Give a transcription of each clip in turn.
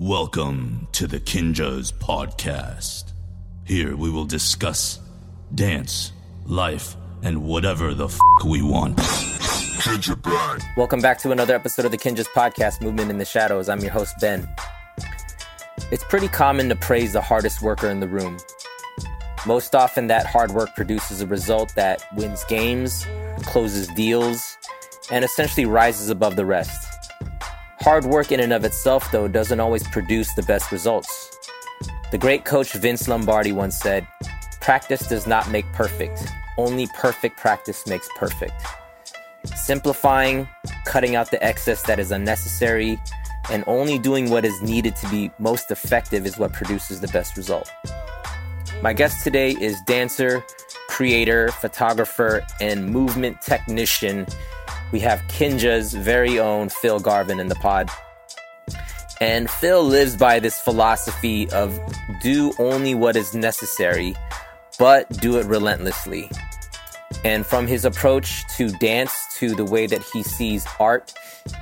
Welcome to the Kinjaz Podcast. Here we will discuss dance, life, and whatever the f we want. Welcome back to another episode of the Kinjaz Podcast, Movement in the Shadows. I'm your host, Ben. It's pretty common to praise the hardest worker in the room. Most often, that hard work produces a result that wins games, closes deals, and essentially rises above the rest. Hard work in and of itself, though, doesn't always produce the best results. The great coach Vince Lombardi once said, Practice does not make perfect, only perfect practice makes perfect. Simplifying, cutting out the excess that is unnecessary, and only doing what is needed to be most effective is what produces the best result. My guest today is dancer, creator, photographer, and movement technician we have Kinjaz very own Phil Garvin in the pod. And Phil lives by this philosophy of do only what is necessary, but do it relentlessly. And from his approach to dance to the way that he sees art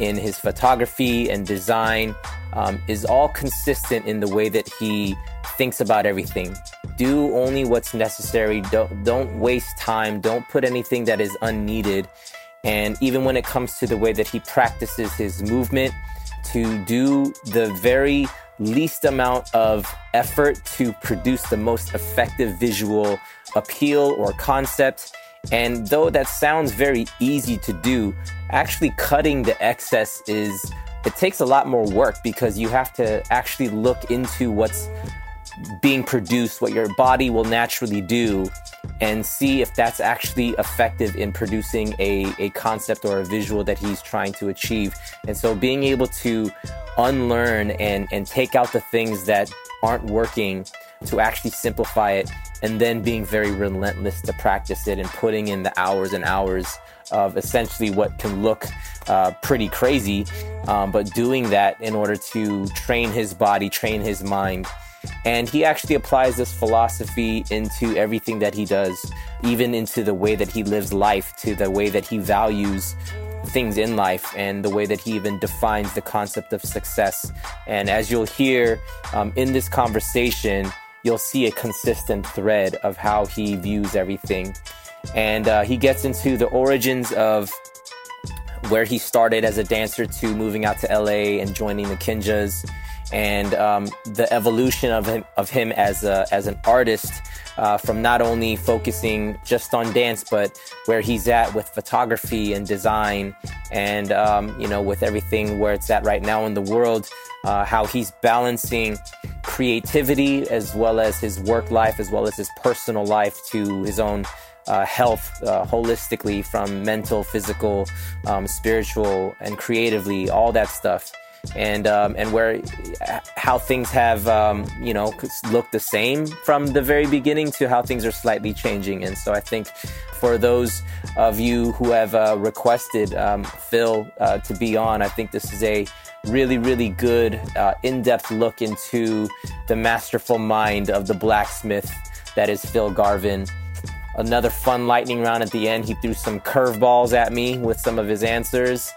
in his photography and design um, is all consistent in the way that he thinks about everything. Do only what's necessary. Don't don't waste time. Don't put anything that is unneeded and even when it comes to the way that he practices his movement, to do the very least amount of effort to produce the most effective visual appeal or concept. And though that sounds very easy to do, actually cutting the excess is, it takes a lot more work because you have to actually look into what's being produced, what your body will naturally do, and see if that's actually effective in producing a, a concept or a visual that he's trying to achieve. And so being able to unlearn and, and take out the things that aren't working to actually simplify it and then being very relentless to practice it and putting in the hours and hours of essentially what can look uh, pretty crazy, um, but doing that in order to train his body, train his mind and he actually applies this philosophy into everything that he does, even into the way that he lives life, to the way that he values things in life, and the way that he even defines the concept of success. And as you'll hear um, in this conversation, you'll see a consistent thread of how he views everything. And uh, he gets into the origins of where he started as a dancer to moving out to LA and joining the Kinjaz and um, the evolution of him, of him as, a, as an artist uh, from not only focusing just on dance, but where he's at with photography and design and, um, you know, with everything where it's at right now in the world, uh, how he's balancing creativity as well as his work life, as well as his personal life to his own uh, health uh, holistically from mental, physical, um, spiritual, and creatively, all that stuff and um, and where how things have um, you know looked the same from the very beginning to how things are slightly changing. And so I think for those of you who have uh, requested um, Phil uh, to be on, I think this is a really really good uh, in-depth look into the masterful mind of the blacksmith that is Phil Garvin. Another fun lightning round at the end. He threw some curveballs at me with some of his answers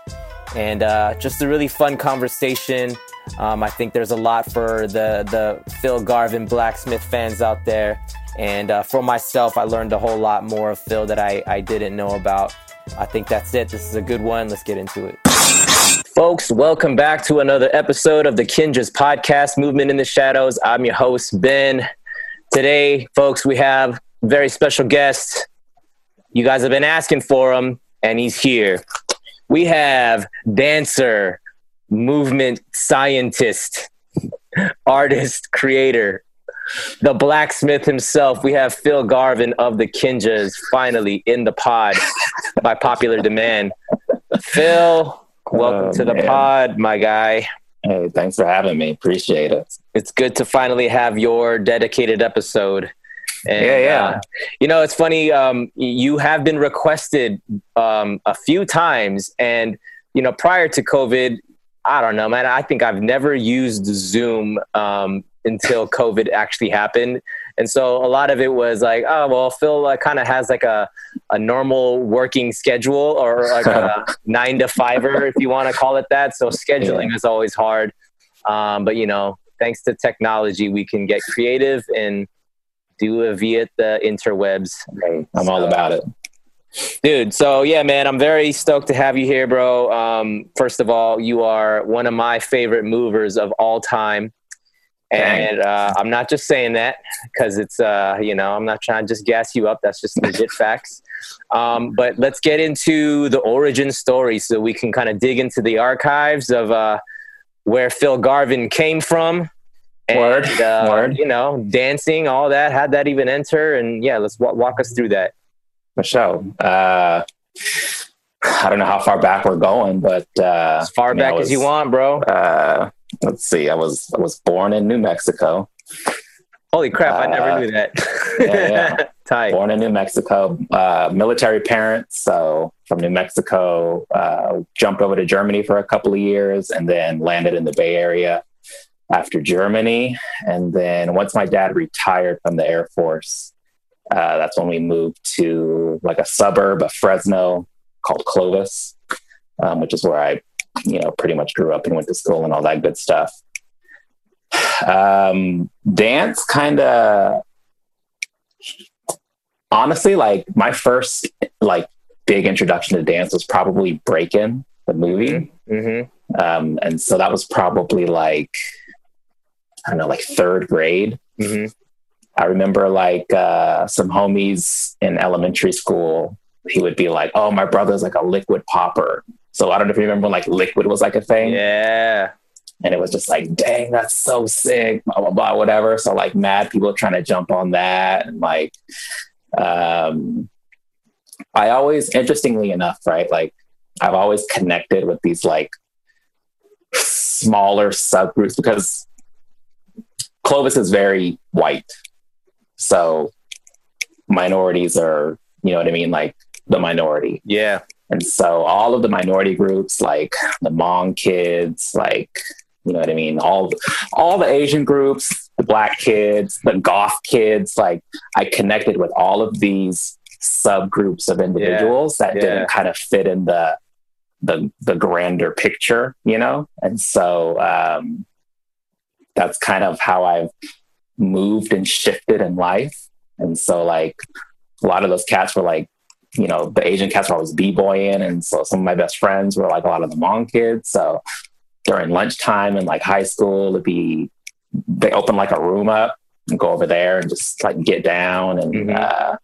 and uh, just a really fun conversation. Um, I think there's a lot for the the Phil Garvin blacksmith fans out there, and uh, for myself, I learned a whole lot more of Phil that I, I didn't know about. I think that's it. This is a good one. Let's get into it. Folks, welcome back to another episode of the Kinjaz podcast, Movement in the Shadows. I'm your host, Ben. Today, folks, we have very special guest. You guys have been asking for him, and he's here we have dancer, movement scientist, artist, creator, the blacksmith himself. We have Phil Garvin of the Kinjaz finally in the pod by popular demand. Phil, welcome oh, to the man. pod, my guy. Hey, thanks for having me. Appreciate it. It's good to finally have your dedicated episode. And, yeah, yeah. Uh, you know, it's funny. Um, you have been requested um, a few times, and you know, prior to COVID, I don't know, man. I think I've never used Zoom um, until COVID actually happened, and so a lot of it was like, oh well, Phil uh, kind of has like a a normal working schedule or like a nine to fiver, if you want to call it that. So scheduling yeah. is always hard. Um, but you know, thanks to technology, we can get creative and do it via the interwebs. I'm so, all about it. Dude, so yeah, man, I'm very stoked to have you here, bro. Um, first of all, you are one of my favorite movers of all time. And uh, I'm not just saying that because it's, uh, you know, I'm not trying to just gas you up. That's just legit facts. Um, but let's get into the origin story so we can kind of dig into the archives of uh, where Phil Garvin came from. And, Word. Uh, Word. You know, dancing, all that. How'd that even enter? And yeah, let's w- walk us through that. Michelle, uh, I don't know how far back we're going, but uh, as far back know, as you want, bro. Uh, let's see. I was I was born in New Mexico. Holy crap! I never uh, knew that. yeah, yeah. Tight. Born in New Mexico, uh, military parents. So from New Mexico, uh, jumped over to Germany for a couple of years, and then landed in the Bay Area after Germany. And then once my dad retired from the Air Force, uh, that's when we moved to like a suburb of Fresno called Clovis, um, which is where I, you know, pretty much grew up and went to school and all that good stuff. Um, dance kind of, honestly, like my first like big introduction to dance was probably Breakin', the movie. Mm-hmm. Um, and so that was probably like, I don't know, like third grade. Mm-hmm. I remember like uh, some homies in elementary school. He would be like, "Oh, my brother's like a liquid popper." So I don't know if you remember when like liquid was like a thing. Yeah. And it was just like, dang, that's so sick, blah blah blah, whatever. So like, mad people trying to jump on that, and like, um, I always, interestingly enough, right, like, I've always connected with these like smaller subgroups because Clovis is very white, so minorities are, you know what I mean? Like the minority. Yeah. And so all of the minority groups, like the Hmong kids, like, you know what I mean? All, all the Asian groups, the black kids, the goth kids, like I connected with all of these subgroups of individuals yeah. that yeah. didn't kind of fit in the, the, the grander picture, you know? And so, um, that's kind of how I've moved and shifted in life. And so like a lot of those cats were like, you know, the Asian cats were always b-boying. And so some of my best friends were like a lot of the Hmong kids. So during lunchtime in like high school, it'd be, they open like a room up and go over there and just like get down and, mm-hmm. uh,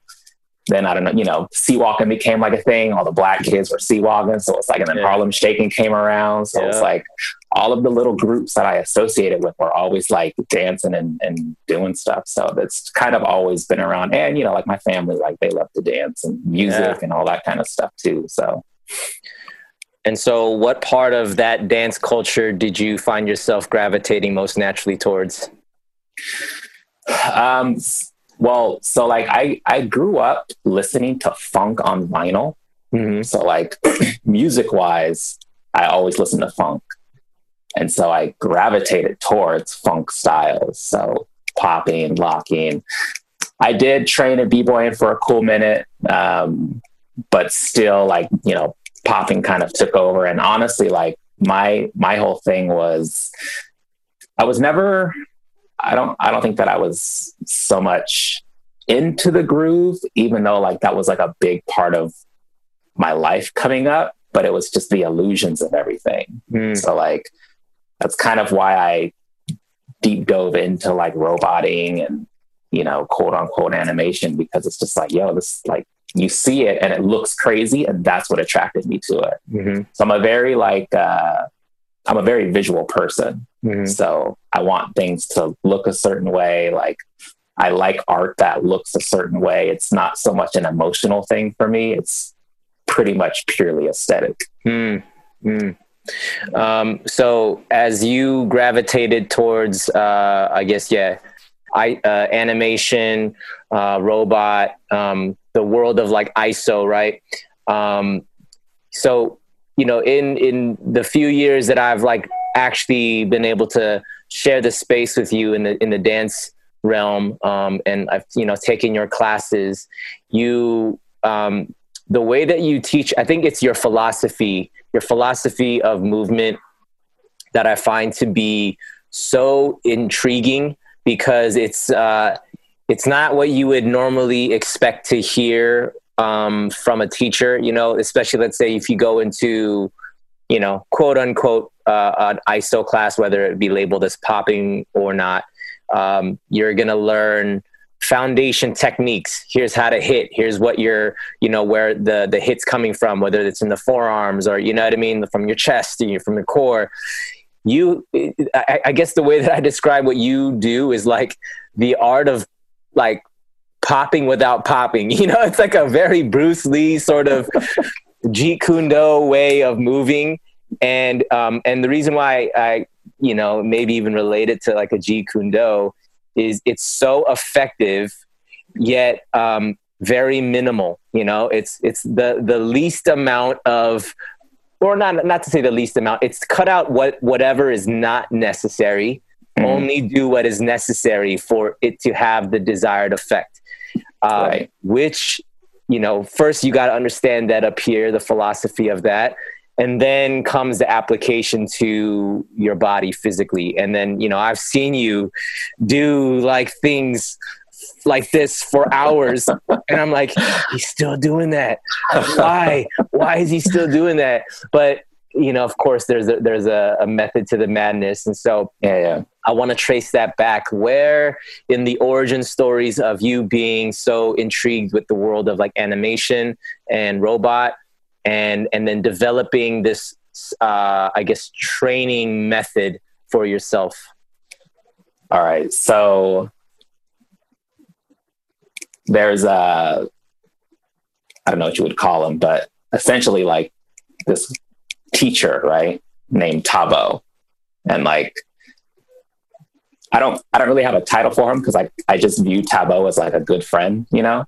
then I don't know, you know, C-walking became like a thing. All the black kids were C-walking. So it's like, and then yeah. Harlem Shaking came around. So yeah. it's like all of the little groups that I associated with were always like dancing and, and doing stuff. So that's kind of always been around. And, you know, like my family, like they love to dance and music yeah. and all that kind of stuff too. So. And so, what part of that dance culture did you find yourself gravitating most naturally towards? Um, well, so like I I grew up listening to funk on vinyl. Mm-hmm. So like music wise, I always listen to funk. And so I gravitated towards funk styles. So popping, locking. I did train at b-boying for a cool minute. Um, but still like, you know, popping kind of took over. And honestly, like my my whole thing was I was never I don't I don't think that I was so much into the groove, even though like that was like a big part of my life coming up, but it was just the illusions of everything. Mm. So like that's kind of why I deep dove into like roboting and you know quote unquote animation because it's just like yo this like you see it and it looks crazy and that's what attracted me to it mm-hmm. so i'm a very like uh i'm a very visual person mm-hmm. so i want things to look a certain way like i like art that looks a certain way it's not so much an emotional thing for me it's pretty much purely aesthetic mm. Mm. Um, so as you gravitated towards, uh, I guess, yeah, I, uh, animation, uh, robot, um, the world of like ISO, right? Um, so, you know, in, in the few years that I've like actually been able to share the space with you in the, in the dance realm, um, and I've, you know, taken your classes, you, um, the way that you teach, I think it's your philosophy, your philosophy of movement that I find to be so intriguing because it's uh, it's not what you would normally expect to hear um, from a teacher. You know, especially let's say if you go into you know quote unquote uh, an ISO class, whether it be labeled as popping or not, um, you're gonna learn foundation techniques here's how to hit here's what you're you know where the the hits coming from whether it's in the forearms or you know what i mean from your chest from your core you I, I guess the way that i describe what you do is like the art of like popping without popping. You know it's like a very bruce lee sort of jeet kune do way of moving. And um and the reason why i you know maybe even related to like a jeet kune do is it's so effective yet um, very minimal you know? It's it's the the least amount of or not not to say the least amount it's cut out what whatever is not necessary. Mm-hmm. only do what is necessary for it to have the desired effect uh, right. which you know first you got to understand that up here the philosophy of that and then comes the application to your body physically and then you know i've seen you do like things like this for hours and i'm like he's still doing that why why is he still doing that but you know of course there's a, there's a, a method to the madness and so yeah, yeah. I want to trace that back. Where in the origin stories of you being so intrigued with the world of like animation and robot and and then developing this uh, i guess training method for yourself? All right so there's a i don't know what you would call him but essentially like this teacher right named tabo. And like i don't i don't really have a title for him because i i just view tabo as like a good friend you know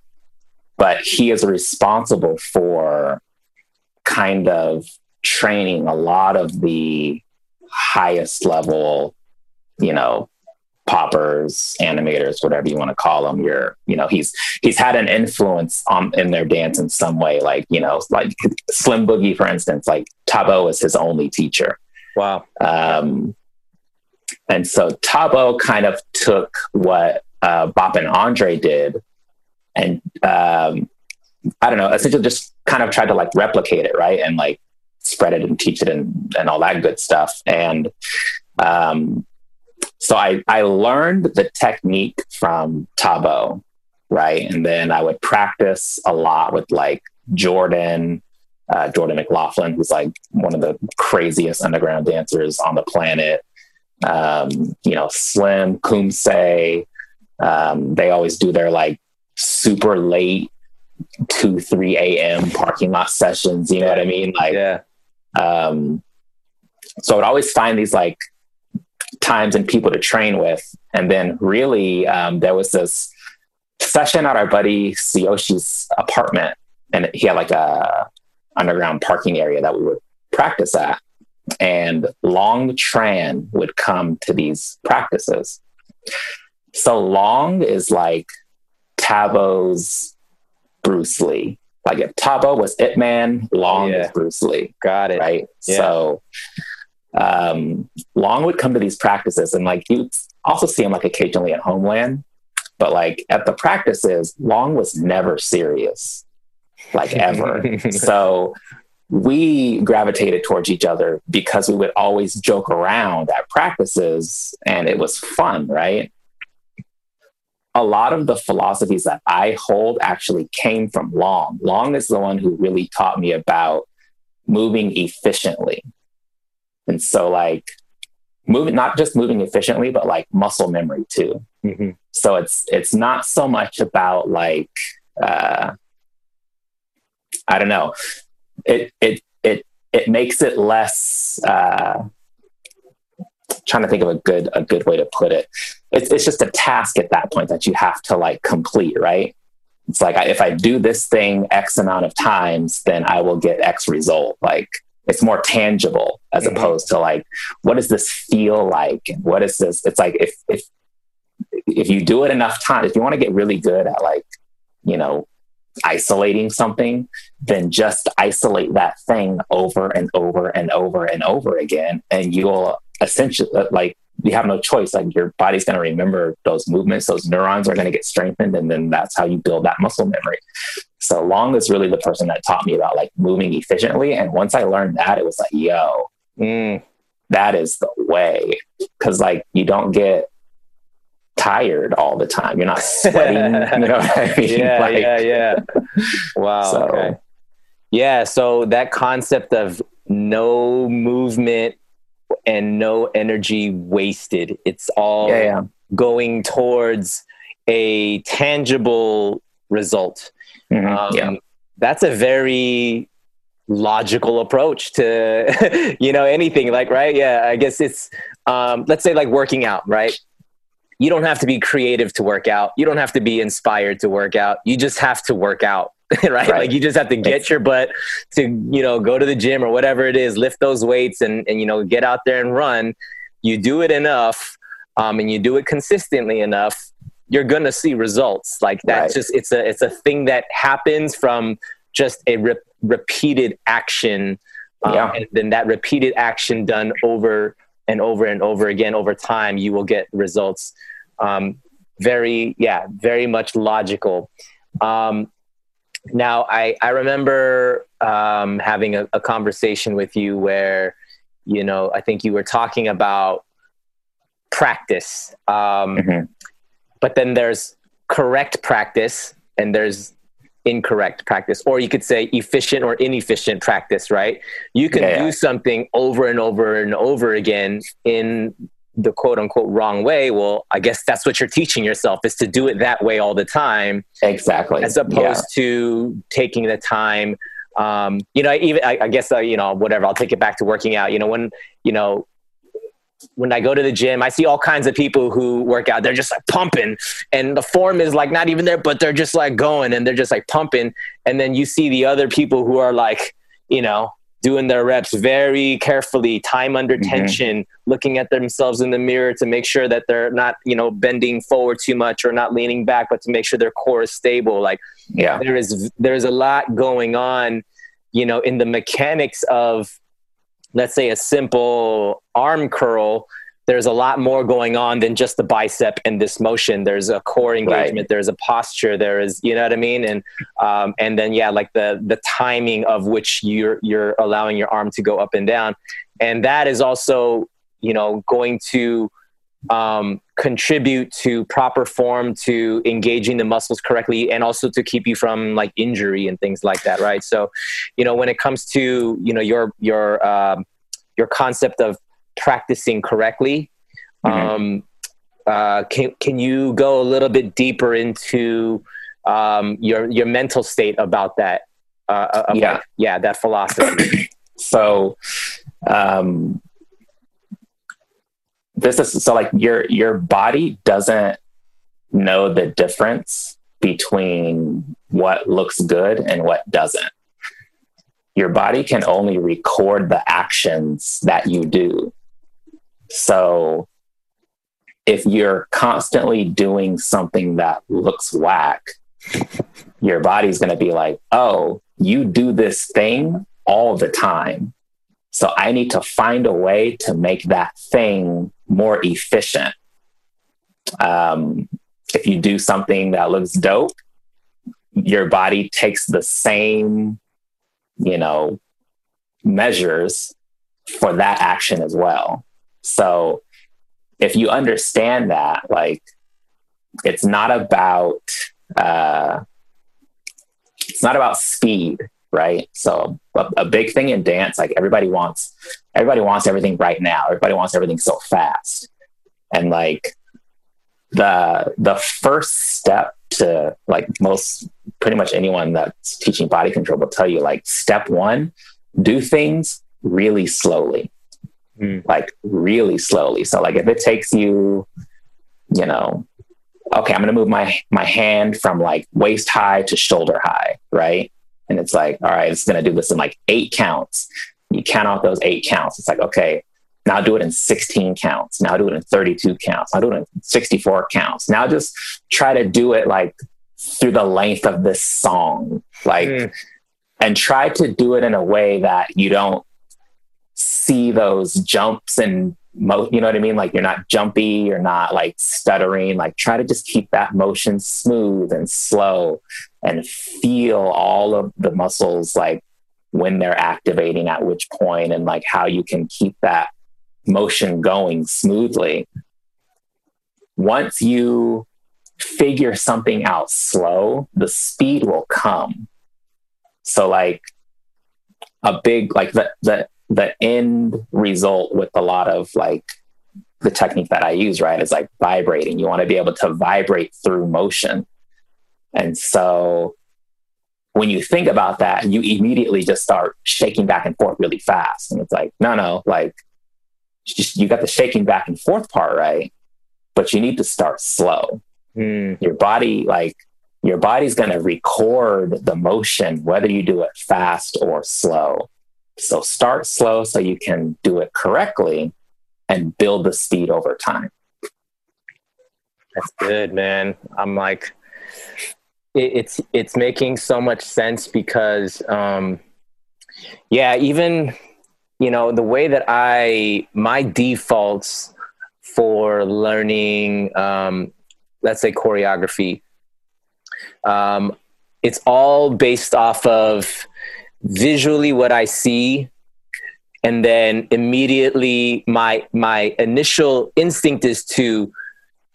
but he is responsible for kind of training a lot of the highest level, you know, poppers, animators, whatever you want to call them. You're, you know, he's he's had an influence on in their dance in some way. Like, you know, like Slim Boogie, for instance, like Tabo is his only teacher. Wow. Um, and so Tabo kind of took what uh, Boppin' Andre did and um, I don't know, essentially just kind of tried to like replicate it, right? And like spread it and teach it and, and all that good stuff. And um, so I, I learned the technique from Tabo, right? And then I would practice a lot with like Jordan, uh, Jordan McLaughlin, who's like one of the craziest underground dancers on the planet. Um, you know, Slim, Kumse, um, they always do their like super late two, three a.m. parking lot sessions. You know what I mean? Like, yeah. Um, so I would always find these like times and people to train with, and then really um, there was this session at our buddy Siyoshi's apartment, and he had like a underground parking area that we would practice at. And Long Tran would come to these practices. So Long is like Tabo's Bruce Lee. Like if Tabo was Ip Man, Long yeah. was Bruce Lee. Got it. Right. Yeah. So um, Long would come to these practices and like you also see him like occasionally at Homeland, but like at the practices, Long was never serious, like ever. so we gravitated towards each other because we would always joke around at practices and it was fun, right? a lot of the philosophies that I hold actually came from Long. Long is the one who really taught me about moving efficiently. And so, like, moving, not just moving efficiently, but like muscle memory too. Mm-hmm. So it's, it's not so much about like, uh, I don't know. It, it, it, it makes it less, uh, trying to think of a good a good way to put it. It's it's just a task at that point that you have to like complete, right? It's like if I do this thing X amount of times, then I will get X result. Like it's more tangible as mm-hmm. opposed to like what does this feel like and what is this? It's like if if if you do it enough times, if you want to get really good at like you know isolating something, then just isolate that thing over and over and over and over again, and you'll essentially uh, like you have no choice. Like your body's going to remember those movements, those neurons are going to get strengthened, and then that's how you build that muscle memory. So Long is really the person that taught me about like moving efficiently. And once I learned that, it was like, yo, mm, that is the way. Cause like you don't get tired all the time. You're not sweating. you know what I mean? Yeah, like, yeah, yeah. Wow. So, okay. Yeah. So that concept of no movement and no energy wasted. It's all yeah, yeah. going towards a tangible result. Mm-hmm. Um, yeah. That's a very logical approach to you know anything like right yeah i guess it's um, let's say like working out right you don't have to be creative to work out you don't have to be inspired to work out you just have to work out right? right? Like you just have to get your butt to, you know, go to the gym or whatever it is, lift those weights and, and you know, get out there and run. You do it enough um, and you do it consistently enough, you're going to see results. Like that's right. just, it's a, it's a thing that happens from just a re- repeated action. Um, yeah. And then that repeated action done over and over and over again over time, you will get results. Um, very, yeah, very much logical. Um, now, I, I remember um, having a, a, conversation with you where, you know, I think you were talking about practice. Um, mm-hmm. But then there's correct practice and there's incorrect practice, or you could say efficient or inefficient practice, right? You can yeah, do yeah. something over and over and over again in the quote unquote wrong way well i guess that's what you're teaching yourself is to do it that way all the time exactly as opposed yeah. to taking the time um, you know even i, I guess uh, you know whatever i'll take it back to working out you know when you know when I go to the gym, I see all kinds of people who work out. They're just like pumping, and the form is like not even there, but they're just like going and they're just like pumping. And then you see the other people who are like, you know, doing their reps very carefully, time under mm-hmm. tension, looking at themselves in the mirror to make sure that they're not, you know, bending forward too much or not leaning back, but to make sure their core is stable. Like, yeah, there is there's a lot going on, you know, in the mechanics of, let's say, a simple arm curl there's a lot more going on than just the bicep and this motion. There's a core engagement. Right. There's a posture. There is, you know what I mean? And, um, and then, yeah, like the, the timing of which you're, you're allowing your arm to go up and down. And that is also, you know, going to, um, contribute to proper form, to engaging the muscles correctly, and also to keep you from like injury and things like that, right? So, you know, when it comes to you know your your uh, your concept of practicing correctly. Mm-hmm. Um, uh, can can you go a little bit deeper into um, your your mental state about that? Uh, uh yeah, yeah, that philosophy. so, um, this is so like your your body doesn't know the difference between what looks good and what doesn't. Your body can only record the actions that you do. So if you're constantly doing something that looks whack, your body's going to be like, oh, you do this thing all the time. So I need to find a way to make that thing more efficient. Um, if you do something that looks dope, your body takes the same, you know, measures for that action as well. So if you understand that, like it's not about uh, it's not about speed, right? So a, a big thing in dance, like everybody wants everybody wants everything right now. Everybody wants everything so fast, and like the the first step to like most pretty much anyone that's teaching body control will tell you like step one do things really slowly mm. like really slowly. So like if it takes you, you know, okay, I'm gonna move my my hand from like waist high to shoulder high, right? And it's like, all right, it's gonna do this in like eight counts. You count out those eight counts. It's like, okay, now do it in 16 counts. Now do it in 32 counts. Now do it in 64 counts. Now just try to do it like through the length of this song. Like, mm. and try to do it in a way that you don't see those jumps and mo- you know what I mean? Like you're not jumpy, you're not like stuttering. Like try to just keep that motion smooth and slow and feel all of the muscles like when they're activating at which point and like how you can keep that motion going smoothly. Once you figure something out slow, the speed will come. So like a big like the the the end result with a lot of like the technique that I use, right, is like vibrating. You want to be able to vibrate through motion. And so when you think about that, you immediately just start shaking back and forth really fast. And it's like, no, no, like just, you got the shaking back and forth part, right? But you need to start slow. Mm. Your body, like, your body's going to record the motion, whether you do it fast or slow. So start slow so you can do it correctly and build the speed over time. That's good, man. I'm like, it, it's it's making so much sense because, um, yeah, even you know the way that I my defaults for learning, um, let's say choreography, um, it's all based off of visually what I see and then immediately my my initial instinct is to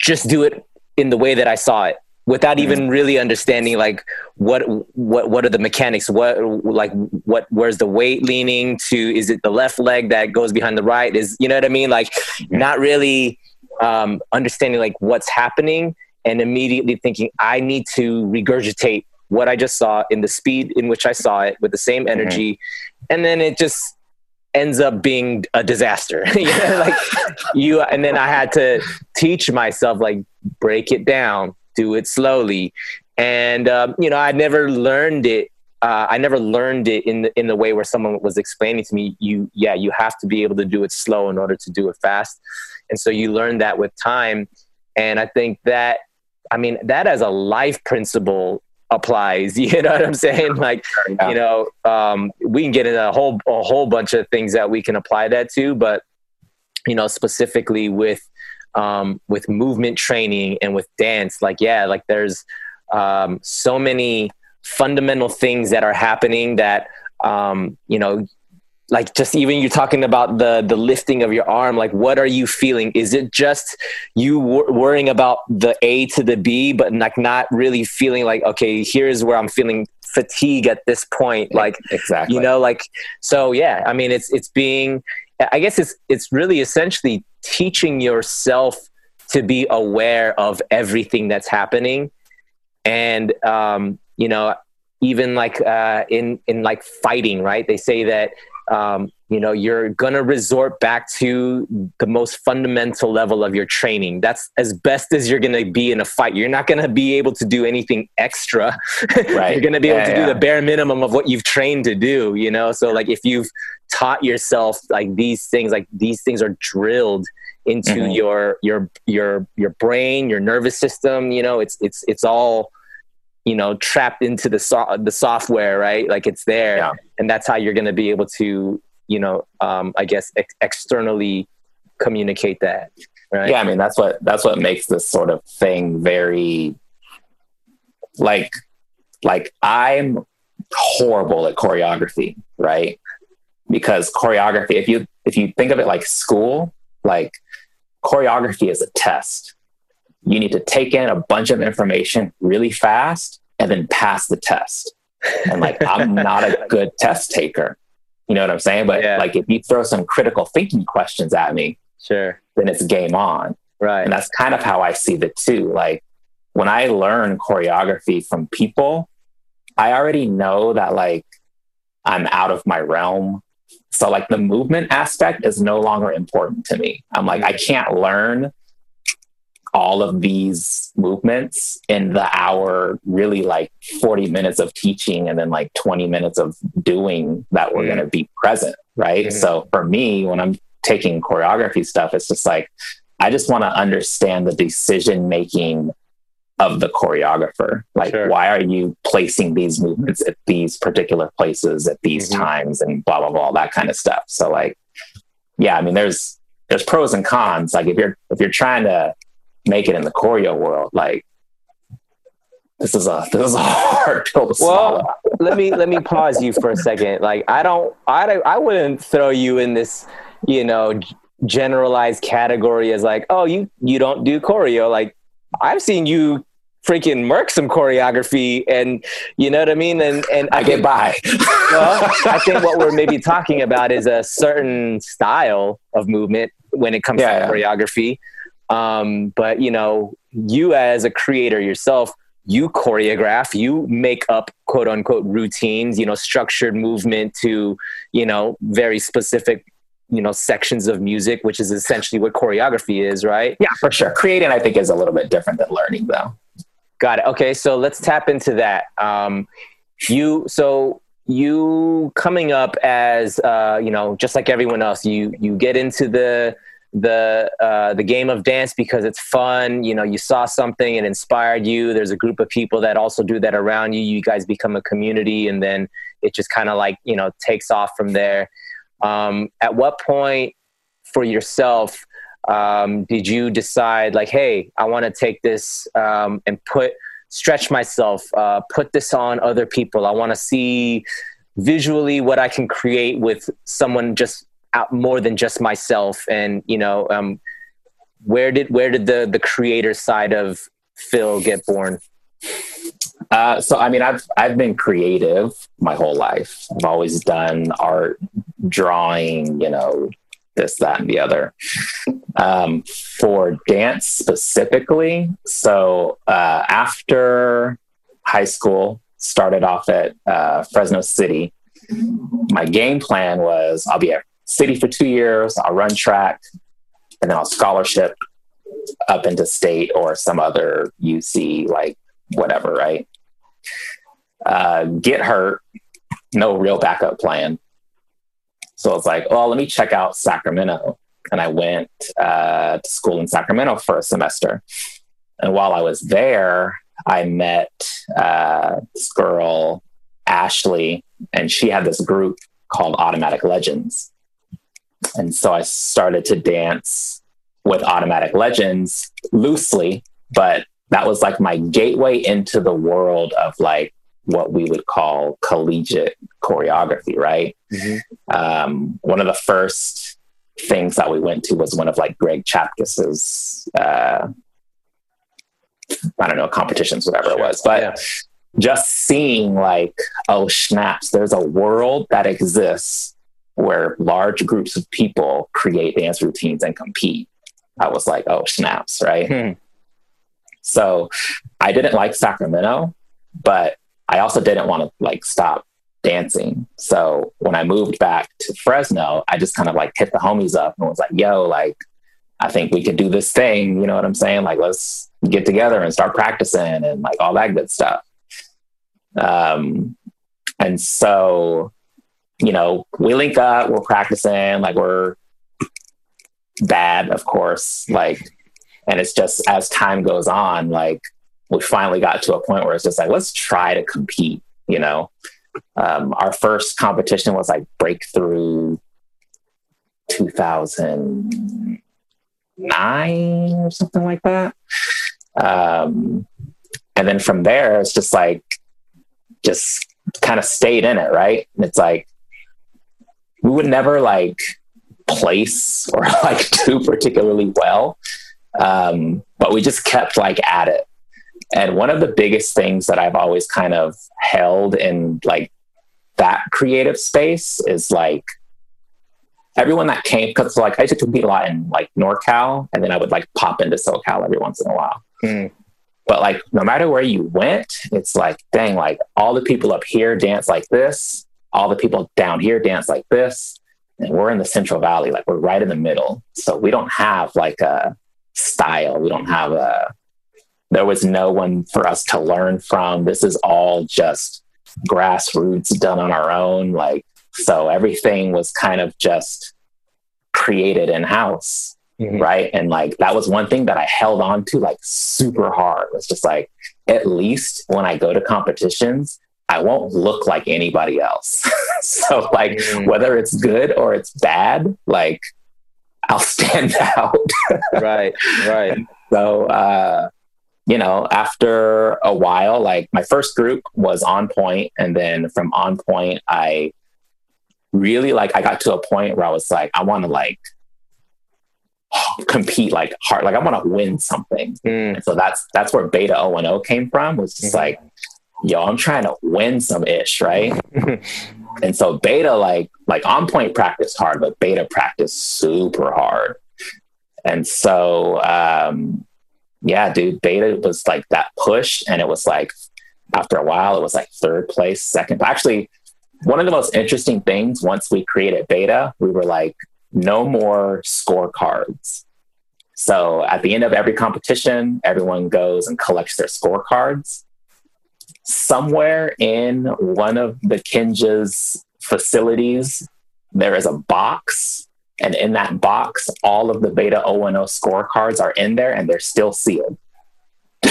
just do it in the way that I saw it without even really understanding like what what what are the mechanics what like what where's the weight leaning to is it the left leg that goes behind the right is you know what I mean like not really um, understanding like what's happening and immediately thinking I need to regurgitate what I just saw in the speed in which I saw it with the same mm-hmm. energy. Mm-hmm. And then it just ends up being a disaster. you know, like you, and then I had to teach myself, like, break it down, do it slowly. And, um, you know, I never learned it. Uh, I never learned it in the in the way where someone was explaining to me. You, yeah, you have to be able to do it slow in order to do it fast, and so you learn that with time. And I think that, I mean, that as a life principle applies. You know what I'm saying? Like, yeah. you know, um, we can get into a whole a whole bunch of things that we can apply that to, but you know, specifically with um, with movement training and with dance, like yeah, like there's um, so many fundamental things that are happening that um, you know like just even you're talking about the the lifting of your arm like what are you feeling? Is it just you wor- worrying about the a to the b but like not really feeling like okay here's where i'm feeling fatigue at this point like exactly. you know like so yeah i mean it's it's being i guess it's it's really essentially teaching yourself to be aware of everything that's happening. And um you know even like uh in in like fighting right? They say that um, you know you're going to resort back to the most fundamental level of your training that's as best as you're going to be in a fight you're not going to be able to do anything extra right. you're going to be able yeah, to yeah. do the bare minimum of what you've trained to do you know so like if you've taught yourself like these things like these things are drilled into mm-hmm. your your your your brain your nervous system you know it's it's it's all you know trapped into the so- the software right like it's there yeah. and that's how you're going to be able to you know um, i guess ex- externally communicate that right yeah i mean that's what that's what makes this sort of thing very like like i'm horrible at choreography right because choreography if you if you think of it like school like choreography is a test you need to take in a bunch of information really fast and then pass the test. And like, I'm not a good test taker. You know what I'm saying? But yeah. like, if you throw some critical thinking questions at me, sure, then it's game on. Right. And that's kind of how I see the two. Like, when I learn choreography from people, I already know that like I'm out of my realm. So like the movement aspect is no longer important to me. I'm like, I mm. can't learn all of these movements in the hour, really like 40 minutes of teaching and then like 20 minutes of doing that we're mm-hmm. going to be present. Right. Mm-hmm. So for me, when I'm taking choreography stuff, it's just like, I just want to understand the decision making of the choreographer. Like, sure. why are you placing these movements at these particular places at these mm-hmm. times and blah, blah, blah, that kind of stuff. So, like, yeah, I mean, there's, there's pros and cons. Like if you're if you're trying to make it in the choreo world, like this is a this is a hard pill to swallow. Well, let me let me pause you for a second. Like I don't I don't, I wouldn't throw you in this, you know, generalized category as like, oh, you you don't do choreo. Like I've seen you freaking murk some choreography and you know what I mean? And and I, I get by. well, I think what we're maybe talking about is a certain style of movement when it comes yeah, to yeah. choreography. Um, but you know, you as a creator yourself, you choreograph, you make up quote unquote routines, you know, structured movement to, you know, very specific, you know, sections of music, which is essentially what choreography is, right? Yeah, for sure. Creating, I think, is a little bit different than learning, though. Got it. Okay, so let's tap into that. Um, you so you coming up as uh, you know, just like everyone else, you you get into the the uh, the game of dance because it's fun. You know, you saw something and inspired you. There's a group of people that also do that around you. You guys become a community, and then it just kind of like you know takes off from there. Um, at what point for yourself um, did you decide like, hey, I want to take this um, and put stretch myself, uh, put this on other people. I want to see visually what I can create with someone just out more than just myself. And you know, um, where did where did the the creator side of Phil get born? Uh, so I mean, I've I've been creative my whole life. I've always done art, drawing, you know, this, that, and the other. Um, for dance specifically, so uh, after high school, started off at uh, Fresno City. My game plan was I'll be at city for two years. I'll run track, and then I'll scholarship up into state or some other UC, like whatever, right? Uh, get hurt, no real backup plan. So I was like, well, let me check out Sacramento. And I went uh, to school in Sacramento for a semester. And while I was there, I met uh, this girl, Ashley, and she had this group called Automatic Legends. And so I started to dance with Automatic Legends loosely, but that was like my gateway into the world of like what we would call collegiate choreography, right? Mm-hmm. Um, one of the first things that we went to was one of like Greg Chapkis's, uh, I don't know, competitions, whatever sure. it was, but yeah. just seeing like, oh, snaps, there's a world that exists where large groups of people create dance routines and compete. I was like, oh, snaps, right? Hmm. So I didn't like Sacramento, but I also didn't want to like stop dancing. So when I moved back to Fresno, I just kind of like hit the homies up and was like, yo, like, I think we could do this thing. You know what I'm saying? Like, let's get together and start practicing and like all that good stuff. Um, and so you know, we link up, we're practicing, like we're bad, of course, like, and it's just as time goes on, like we finally got to a point where it's just like, let's try to compete, you know. Um, our first competition was like breakthrough 2009 or something like that. Um, and then from there, it's just like, just kind of stayed in it, right? And it's like, we would never like place or like do particularly well. Um, but we just kept like at it. And one of the biggest things that I've always kind of held in like that creative space is like everyone that came because like I used to compete a lot in like NorCal and then I would like pop into SoCal every once in a while. Mm. But like no matter where you went, it's like dang, like all the people up here dance like this, all the people down here dance like this and we're in the central valley like we're right in the middle. So we don't have like a style. We don't have a there was no one for us to learn from. This is all just grassroots done on our own like so everything was kind of just created in house mm-hmm. right? And like that was one thing that i held on to like super hard. It was just like at least when i go to competitions I won't look like anybody else. so like mm. whether it's good or it's bad, like I'll stand out. right, right. so, uh, you know, after a while, like my first group was on point, and then from on point, I really like I got to a point where I was like, I want to like compete like hard, like I want to win something. Mm. And so that's that's where Beta O and O came from. Was just mm-hmm. like, yo, I'm trying to win some ish, right? and so Beta like like on point practice hard, but Beta practice super hard. And so um yeah, dude, Beta was like that push, and it was like after a while, it was like third place, second. Actually, one of the most interesting things once we created Beta, we were like, no more scorecards. So at the end of every competition, everyone goes and collects their scorecards. Somewhere in one of the Kinjaz facilities, there is a box. And in that box, all of the Beta O and O scorecards are in there and they're still sealed.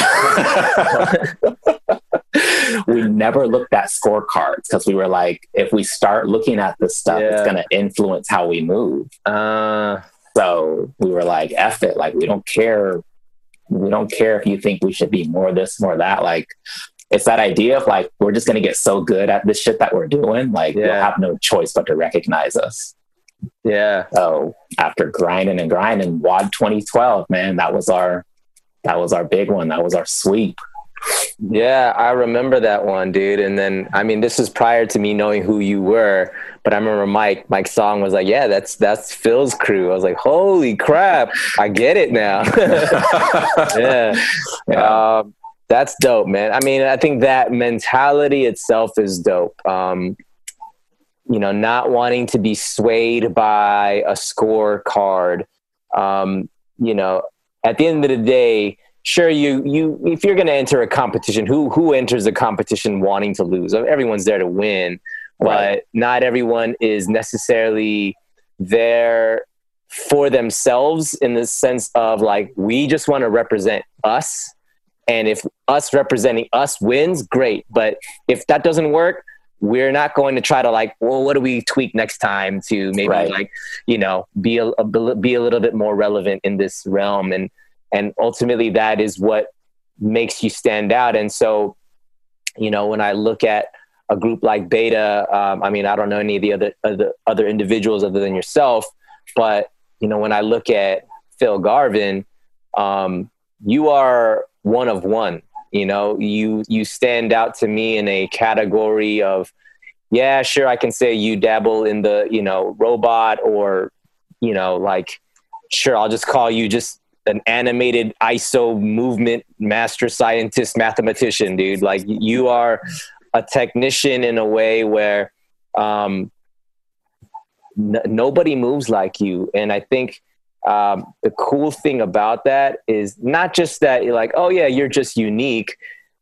we never looked at scorecards because we were like, if we start looking at this stuff, yeah. it's going to influence how we move. Uh, so we were like, F it. Like, we don't care. We don't care if you think we should be more this, more that. Like, it's that idea of like, we're just going to get so good at this shit that we're doing. Like, yeah. you'll have no choice but to recognize us. Yeah. So after grinding and grinding, WAD 2012, man, that was our that was our big one. That was our sweep. Yeah, I remember that one, dude. And then, I mean, this was prior to me knowing who you were, but I remember Mike, Mike's song was like, yeah, that's, that's Phil's crew. I was like, holy crap, I get it now. yeah. yeah. Um, that's dope, man. I mean, I think that mentality itself is dope. Um, you know, not wanting to be swayed by a scorecard. Um, you know, at the end of the day, sure you you if you're going to enter a competition who who enters a competition wanting to lose everyone's there to win but right. not everyone is necessarily there for themselves in the sense of like we just want to represent us and if us representing us wins great. But if that doesn't work we're not going to try to like well what do we tweak next time to maybe right. like you know be a, a, be a little bit more relevant in this realm. And and ultimately that is what makes you stand out. And so you know when i look at a group like beta um, i mean i don't know any of the other, other other individuals other than yourself but you know when i look at phil garvin um, you are one of one you know you you stand out to me in a category of yeah sure i can say you dabble in the you know robot or you know like sure i'll just call you just an animated ISO movement master scientist mathematician, dude. Like you are a technician in a way where um, n- nobody moves like you. And I think um, the cool thing about that is not just that you're like, oh yeah, you're just unique,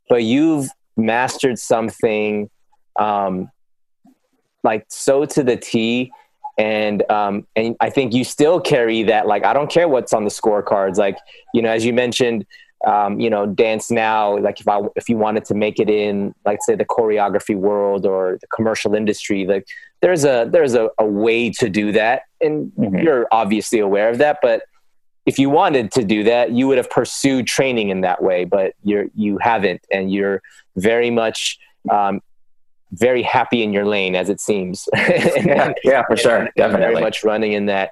but you've mastered something um, like so to the T and um, and I think you still carry that. Like I don't care what's on the scorecards. Like you know, as you mentioned, um, you know, dance now. Like if I if you wanted to make it in, like say the choreography world or the commercial industry, like there's a there's a, a way to do that, and mm-hmm. you're obviously aware of that. But if you wanted to do that, you would have pursued training in that way, but you're you haven't, and you're very much um, very happy in your lane, as it seems. yeah, yeah, for sure, definitely. Very much running in that.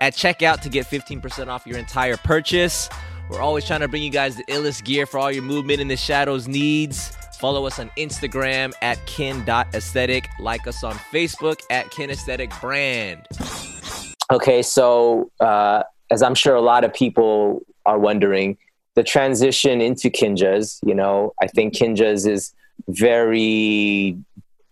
at checkout to get 15% off your entire purchase. We're always trying to bring you guys the illest gear for all your movement in the shadows needs. Follow us on Instagram at kin.aesthetic. Like us on Facebook at kinesthetic brand. Okay, so uh, as I'm sure a lot of people are wondering, the transition into Kinjaz, you know, I think Kinjaz is very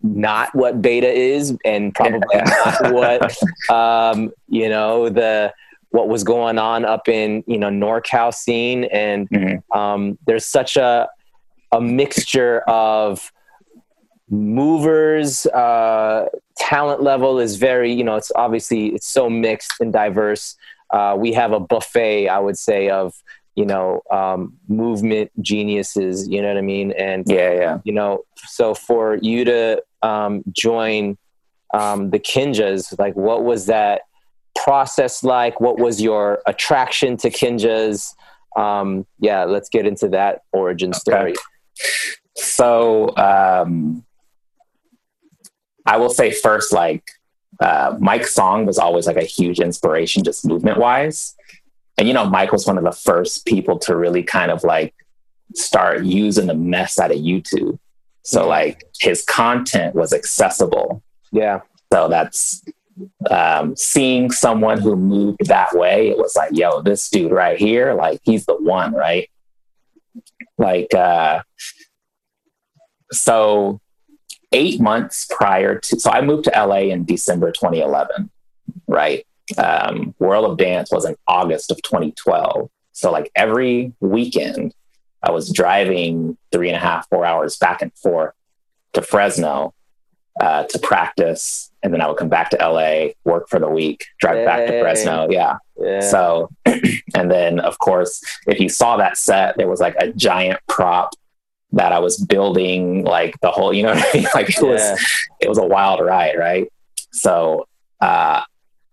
not what beta is and probably not what um, you know the what was going on up in you know NorCal scene. And mm-hmm. um, there's such a a mixture of movers uh, talent level is very you know it's obviously it's so mixed and diverse. Uh, we have a buffet i would say of you know um, movement geniuses you know what i mean? And yeah yeah. you know so for you to um, join um, the Kinjaz, like what was that process like? What was your attraction to Kinjaz? um, yeah let's get into that origin story. Okay. so um, i will say first like uh, Mike Song was always like a huge inspiration just movement wise and you know, Mike was one of the first people to really kind of like start using the mess out of YouTube. So mm-hmm. like his content was accessible. Yeah. So that's um, seeing someone who moved that way. It was like, yo, this dude right here, like he's the one, right? Like, uh, so eight months prior to, so I moved to LA in December 2011, right? Um, World of Dance was in August of 2012. So like every weekend, I was driving three and a half, four hours back and forth to Fresno uh, to practice, and then I would come back to LA, work for the week, drive back to Fresno. Yeah. yeah. So, and then of course, if you saw that set, there was like a giant prop that I was building, like the whole, you know what I mean? Like it yeah. was, it was a wild ride, right? So, uh,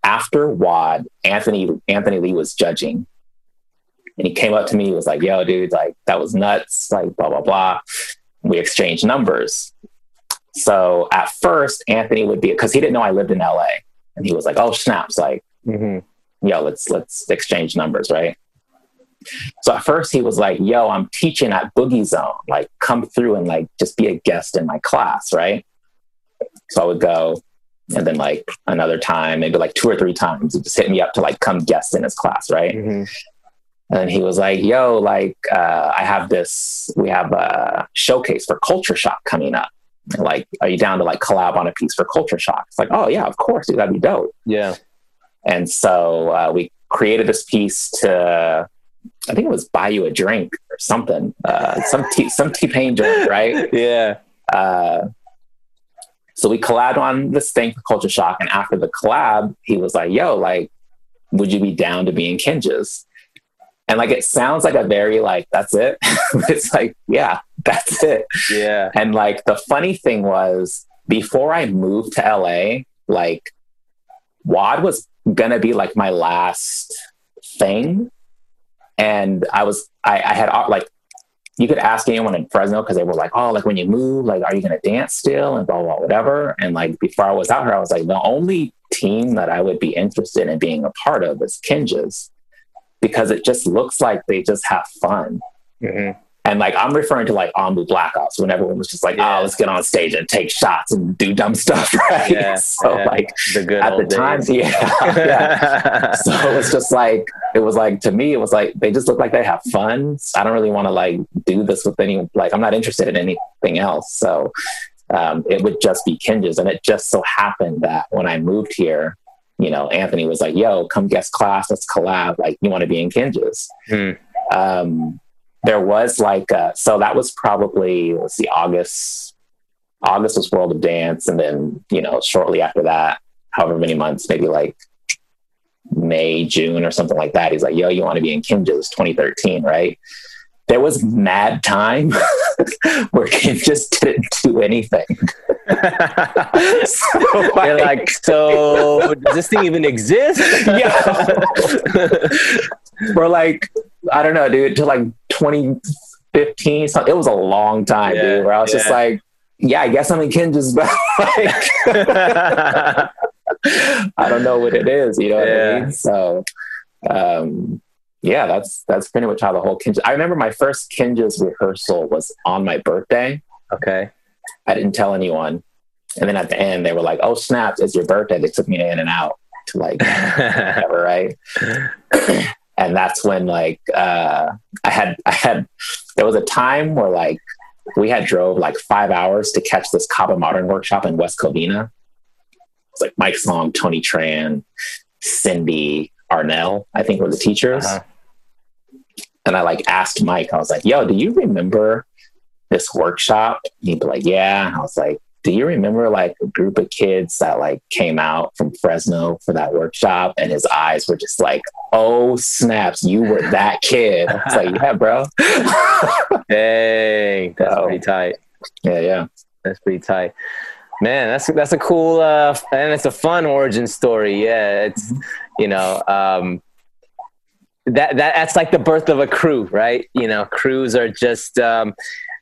after Wad, Anthony Anthony Lee was judging, and he came up to me. He was like, "Yo, dude, like that was nuts." Like blah blah blah. We exchanged numbers. So at first, Anthony would be because he didn't know I lived in LA, and he was like, "Oh snaps!" Like, mm-hmm. "Yo, let's let's exchange numbers, right?" So at first he was like, "Yo, I'm teaching at Boogie Zone. Like, come through and like just be a guest in my class, right?" So I would go, and then like another time, maybe like two or three times, he just hit me up to like come guest in his class, right? Mm-hmm. And he was like, "Yo, like uh, I have this. We have a showcase for Culture Shock coming up. Like, are you down to like collab on a piece for Culture Shock?" It's like, "Oh yeah, of course, dude. That'd be dope." Yeah. And so uh, we created this piece to, I think it was buy you a drink or something, uh, some t- some T Pain drink, right? yeah. So we collabed on this thing for Culture Shock. And after the collab, he was like, yo, like, would you be down to be in Kinjaz? And like, it sounds like a very like, that's it. it's like, yeah, that's it. Yeah. And like, the funny thing was before I moved to LA, like, WAD was gonna be like my last thing. And I was, I, I had like you could ask anyone in Fresno because they were like, oh, like when you move, like, are you going to dance still? And blah, blah, whatever. And like before I was out here, I was like, the only team that I would be interested in being a part of is Kinjaz because it just looks like they just have fun. Mm-hmm. And like I'm referring to like Anbu Black Ops when everyone was just like, yeah. oh, let's get on stage and take shots and do dumb stuff, right? Yeah, so yeah. like the good at the time, yeah, yeah. so it was just like it was like to me, it was like they just look like they have fun. I don't really want to like do this with any like I'm not interested in anything else. So um, it would just be Kinjaz, and it just so happened that when I moved here, you know, Anthony was like, "Yo, come guest class, let's collab. Like, you want to be in Kinjaz?" Hmm. Um, there was like a, so that was probably let's see August August was World of Dance and then you know shortly after that however many months maybe like May June or something like that he's like yo you want to be in Kinjaz 2013 right there was mad time where Kim just didn't do anything. so You're like, so does this thing even exist? yeah. For like, I don't know, dude, to like 20, 15. So it was a long time, Yeah, dude, where I was just like, yeah, I guess I'm in Kinjaz but like, I don't know what it is, you know what I mean? So um yeah, that's that's pretty much how the whole Kinja I remember my first Kinjaz rehearsal was on my birthday. okay. I didn't tell anyone. And then at the end they were like, Oh snap, it's your birthday. They took me in and out to like whatever, right? And that's when like uh I had I had there was a time where like we had drove like five hours to catch this Kaba Modern workshop in West Covina. It's like Mike Song, Tony Tran, Cindy, Arnel, I think were the teachers. Uh-huh. And I like asked Mike, I was like, yo, do you remember this workshop? He'd be like, yeah. I was like, do you remember like a group of kids that like came out from Fresno for that workshop? And his eyes were just like, oh snaps, you were that kid. I was like, yeah, bro. Dang, that's Oh. pretty tight. yeah, yeah. That's pretty tight. Man, that's that's a cool uh, and it's a fun origin story. Yeah, it's you know um, that that that's like the birth of a crew, right? You know, crews are just um,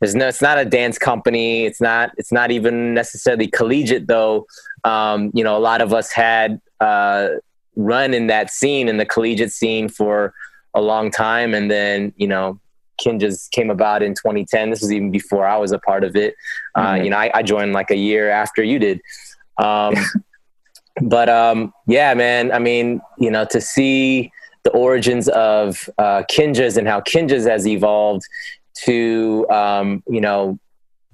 there's no it's not a dance company. It's not it's not even necessarily collegiate though. Um, you know, a lot of us had uh, run in that scene in the collegiate scene for a long time, and then you know. Kinjaz came about in 2010. This was even before I was a part of it. Uh, Mhm. you know, I, I joined like a year after you did. Um, but um, yeah, man, I mean, you know, to see the origins of uh, Kinjaz and how Kinjaz has evolved to, um, you know,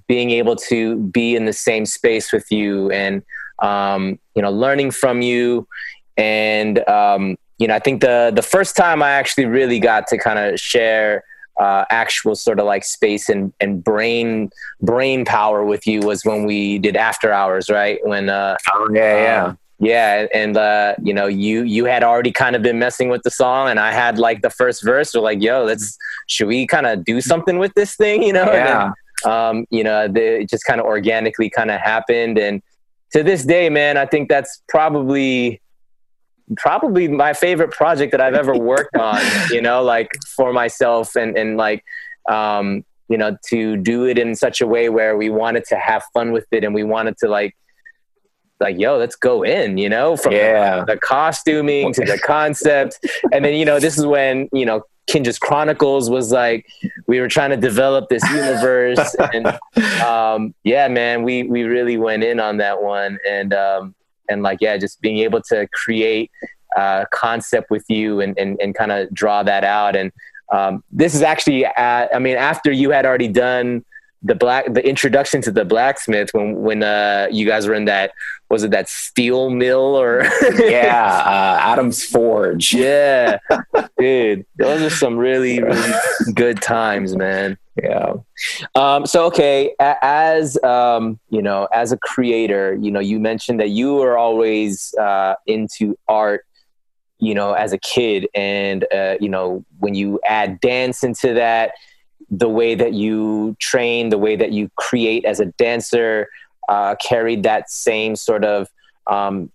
being able to be in the same space with you and, um, you know, learning from you. And, um, you know, I think the, the first time I actually really got to kind of share uh, actual sort of like space and, and brain brain power with you was when we did after hours right when uh Oh, yeah, yeah. Yeah and uh you know you you had already kind of been messing with the song and i had like the first verse we're like yo let's should we kind of do something with this thing you know And then, yeah. um, you know, the, it just kind of organically kind of happened. And to this day, man, I think that's probably probably my favorite project that I've ever worked on, you know, like for myself and, and like, um, you know, to do it in such a way where we wanted to have fun with it and we wanted to like, like, yo, let's go in, you know, from Yeah. the costuming to the concept. and then, you know, this is when, you know, Kinjaz Chronicles was like, we were trying to develop this universe. and um, yeah, man, we, we really went in on that one. And, um, and like, yeah, just being able to create a concept with you and, and, and kind of draw that out. And um, this is actually, at, I mean, after you had already done the black, the introduction to the blacksmith when, when uh, you guys were in that, was it that steel mill or? yeah, uh, Adam's Forge. Yeah, dude, those are some really, really good times, man. Yeah. Um, so, okay, as um, you know, as a creator, you know, you mentioned that you were always uh, into art, you know, as a kid, and uh, you know, when you add dance into that, the way that you train, the way that you create as a dancer, uh, carried that same sort of um,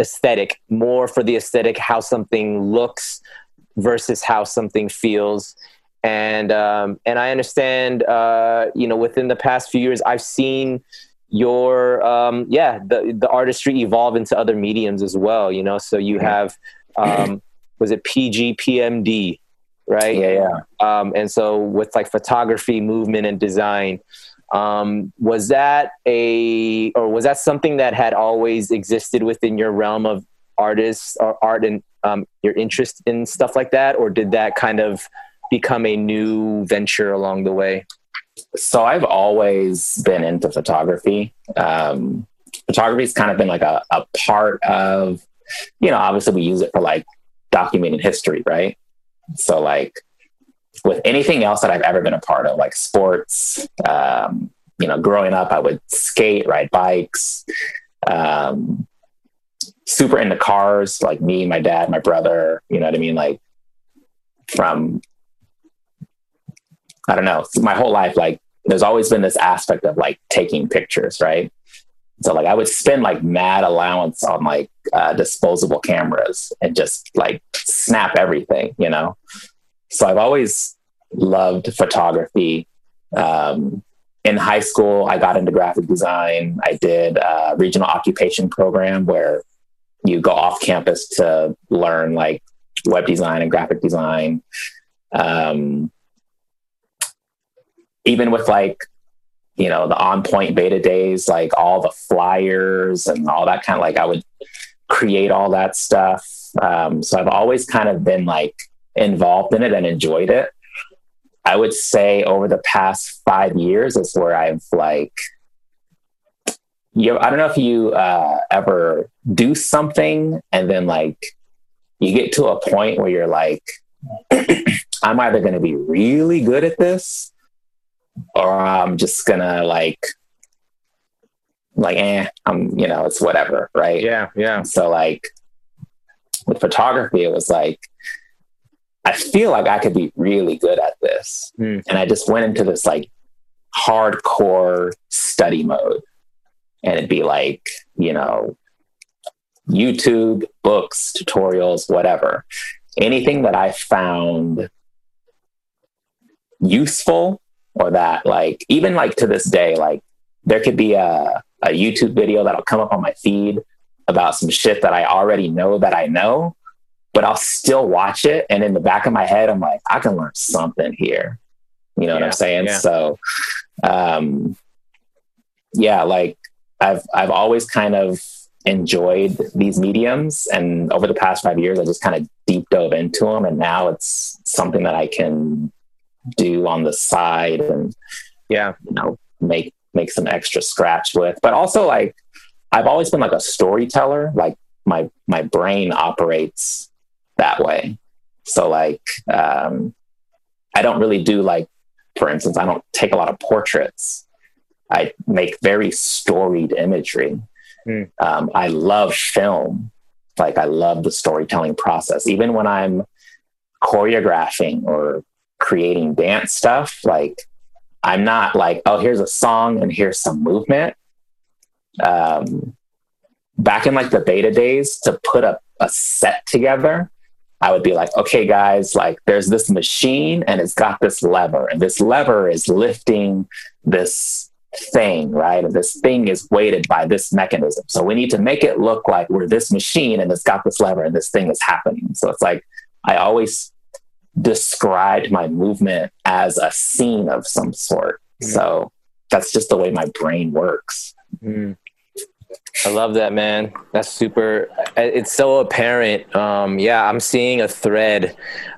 aesthetic, more for the aesthetic, how something looks versus how something feels. And um, and I understand, uh, you know, within the past few years, I've seen your um, yeah the the artistry evolve into other mediums as well. You know, so you have um, was it PGPMD, right? Yeah, yeah. um, and so with like photography movement and design um, was that a or was that something that had always existed within your realm of artists or art and um, your interest in stuff like that or did that kind of become a new venture along the way So I've always been into photography. Um, photography's kind of been like a, a part of, you know, obviously we use it for like documenting history, right? So like with anything else that I've ever been a part of, like sports, um, you know, growing up, I would skate, ride bikes, um, super into cars, like me, my dad, my brother, you know what I mean? Like from, I don't know, my whole life, like there's always been this aspect of like taking pictures, right? So like I would spend like mad allowance on like uh, disposable cameras and just like snap everything, you know. So I've always loved photography. Um, in high school, I got into graphic design. I did a regional occupation program where you go off campus to learn like web design and graphic design. Um, even with like, you know, the on point beta days, like all the flyers and all that kind of like, I would create all that stuff. Um, so I've always kind of been like involved in it and enjoyed it. I would say over the past five years is where I've like, you. I don't know if you uh, ever do something and then like you get to a point where you're like, I'm either going to be really good at this or I'm just gonna like like eh i'm you know it's whatever right yeah yeah so like with photography it was like I feel like I could be really good at this. Mm. And I just went into this like hardcore study mode. And it'd be like, you know, YouTube, books, tutorials, whatever. Anything that I found useful or that like even like to this day, like there could be a, a YouTube video that'll come up on my feed about some shit that I already know that I know but I'll still watch it. And in the back of my head, I'm like, I can learn something here. You know yeah, what I'm saying? Yeah. So, um, yeah, like I've, I've always kind of enjoyed these mediums. And over the past five years, I just kind of deep dove into them. And now it's something that I can do on the side and, yeah, you know, make, make some extra scratch with, but also like, I've always been like a storyteller. Like my, my brain operates that way. So like, um, I don't really do like, for instance, I don't take a lot of portraits. I make very storied imagery. Mm. Um, I love film. Like I love the storytelling process. Even when I'm choreographing or creating dance stuff, like I'm not like, oh, here's a song and here's some movement. Um, back in like the beta days, to put a, a set together, I would be like, okay, guys, like there's this machine and it's got this lever, and this lever is lifting this thing, right? And this thing is weighted by this mechanism. So we need to make it look like we're this machine and it's got this lever and this thing is happening. So it's like I always described my movement as a scene of some sort. Mm. So that's just the way my brain works. Mm. I love that, man. That's super. It's so apparent. Um, yeah, I'm seeing a thread,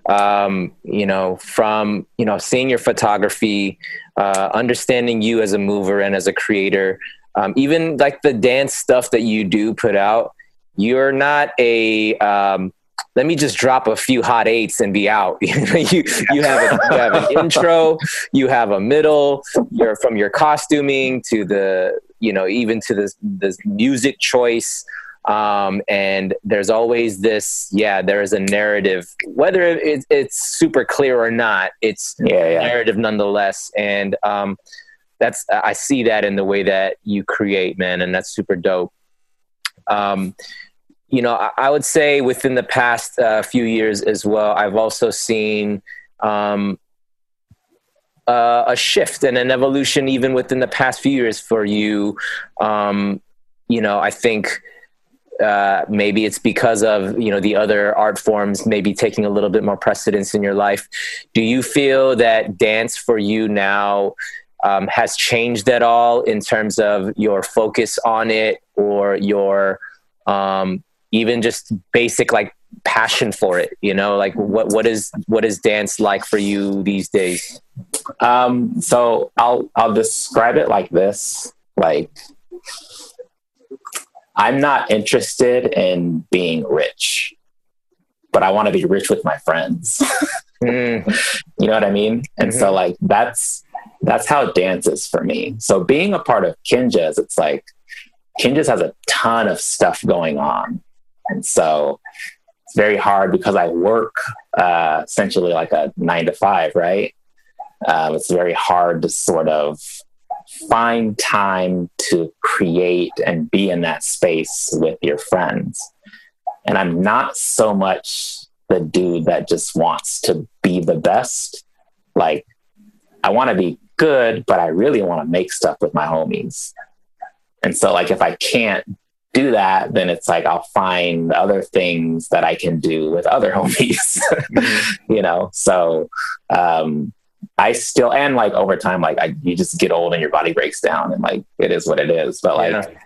um, you know, from, you know, seeing your photography, uh, understanding you as a mover and as a creator, um, even like the dance stuff that you do put out. You're not a, um, let me just drop a few hot eights and be out. you you have a, you have an intro, you have a middle. You're from your costuming to the you know even to this this music choice um, and there's always this yeah there is a narrative whether it, it's super clear or not it's yeah, yeah. narrative nonetheless and um, that's i see that in the way that you create man and that's super dope um, you know I, I, would say within the past uh, few years as well i've also seen um, uh, a shift and an evolution even within the past few years for you. Um, you know, I think uh, maybe it's because of you know the other art forms maybe taking a little bit more precedence in your life. Do you feel that dance for you now? Um, has changed at all in terms of your focus on it or your um, even just basic like passion for it you know like what what is what is dance like for you these days? Um so i'll i'll describe it like this like i'm not interested in being rich but i want to be rich with my friends. Mm. you know what i mean? And mm-hmm. so like that's that's how dance is for me. So being a part of Kinjaz it's like Kinjaz has a ton of stuff going on. And so it's very hard because I work uh, essentially like a nine to five, right? Um, it's very hard to sort of find time to create and be in that space with your friends. And I'm not so much the dude that just wants to be the best, like I want to be good, but I really want to make stuff with my homies. And so like if I can't do that, then it's like I'll find other things that I can do with other homies. mm-hmm. you know? So um I still and like over time, like I you just get old and your body breaks down and like it is what it is. But like yeah.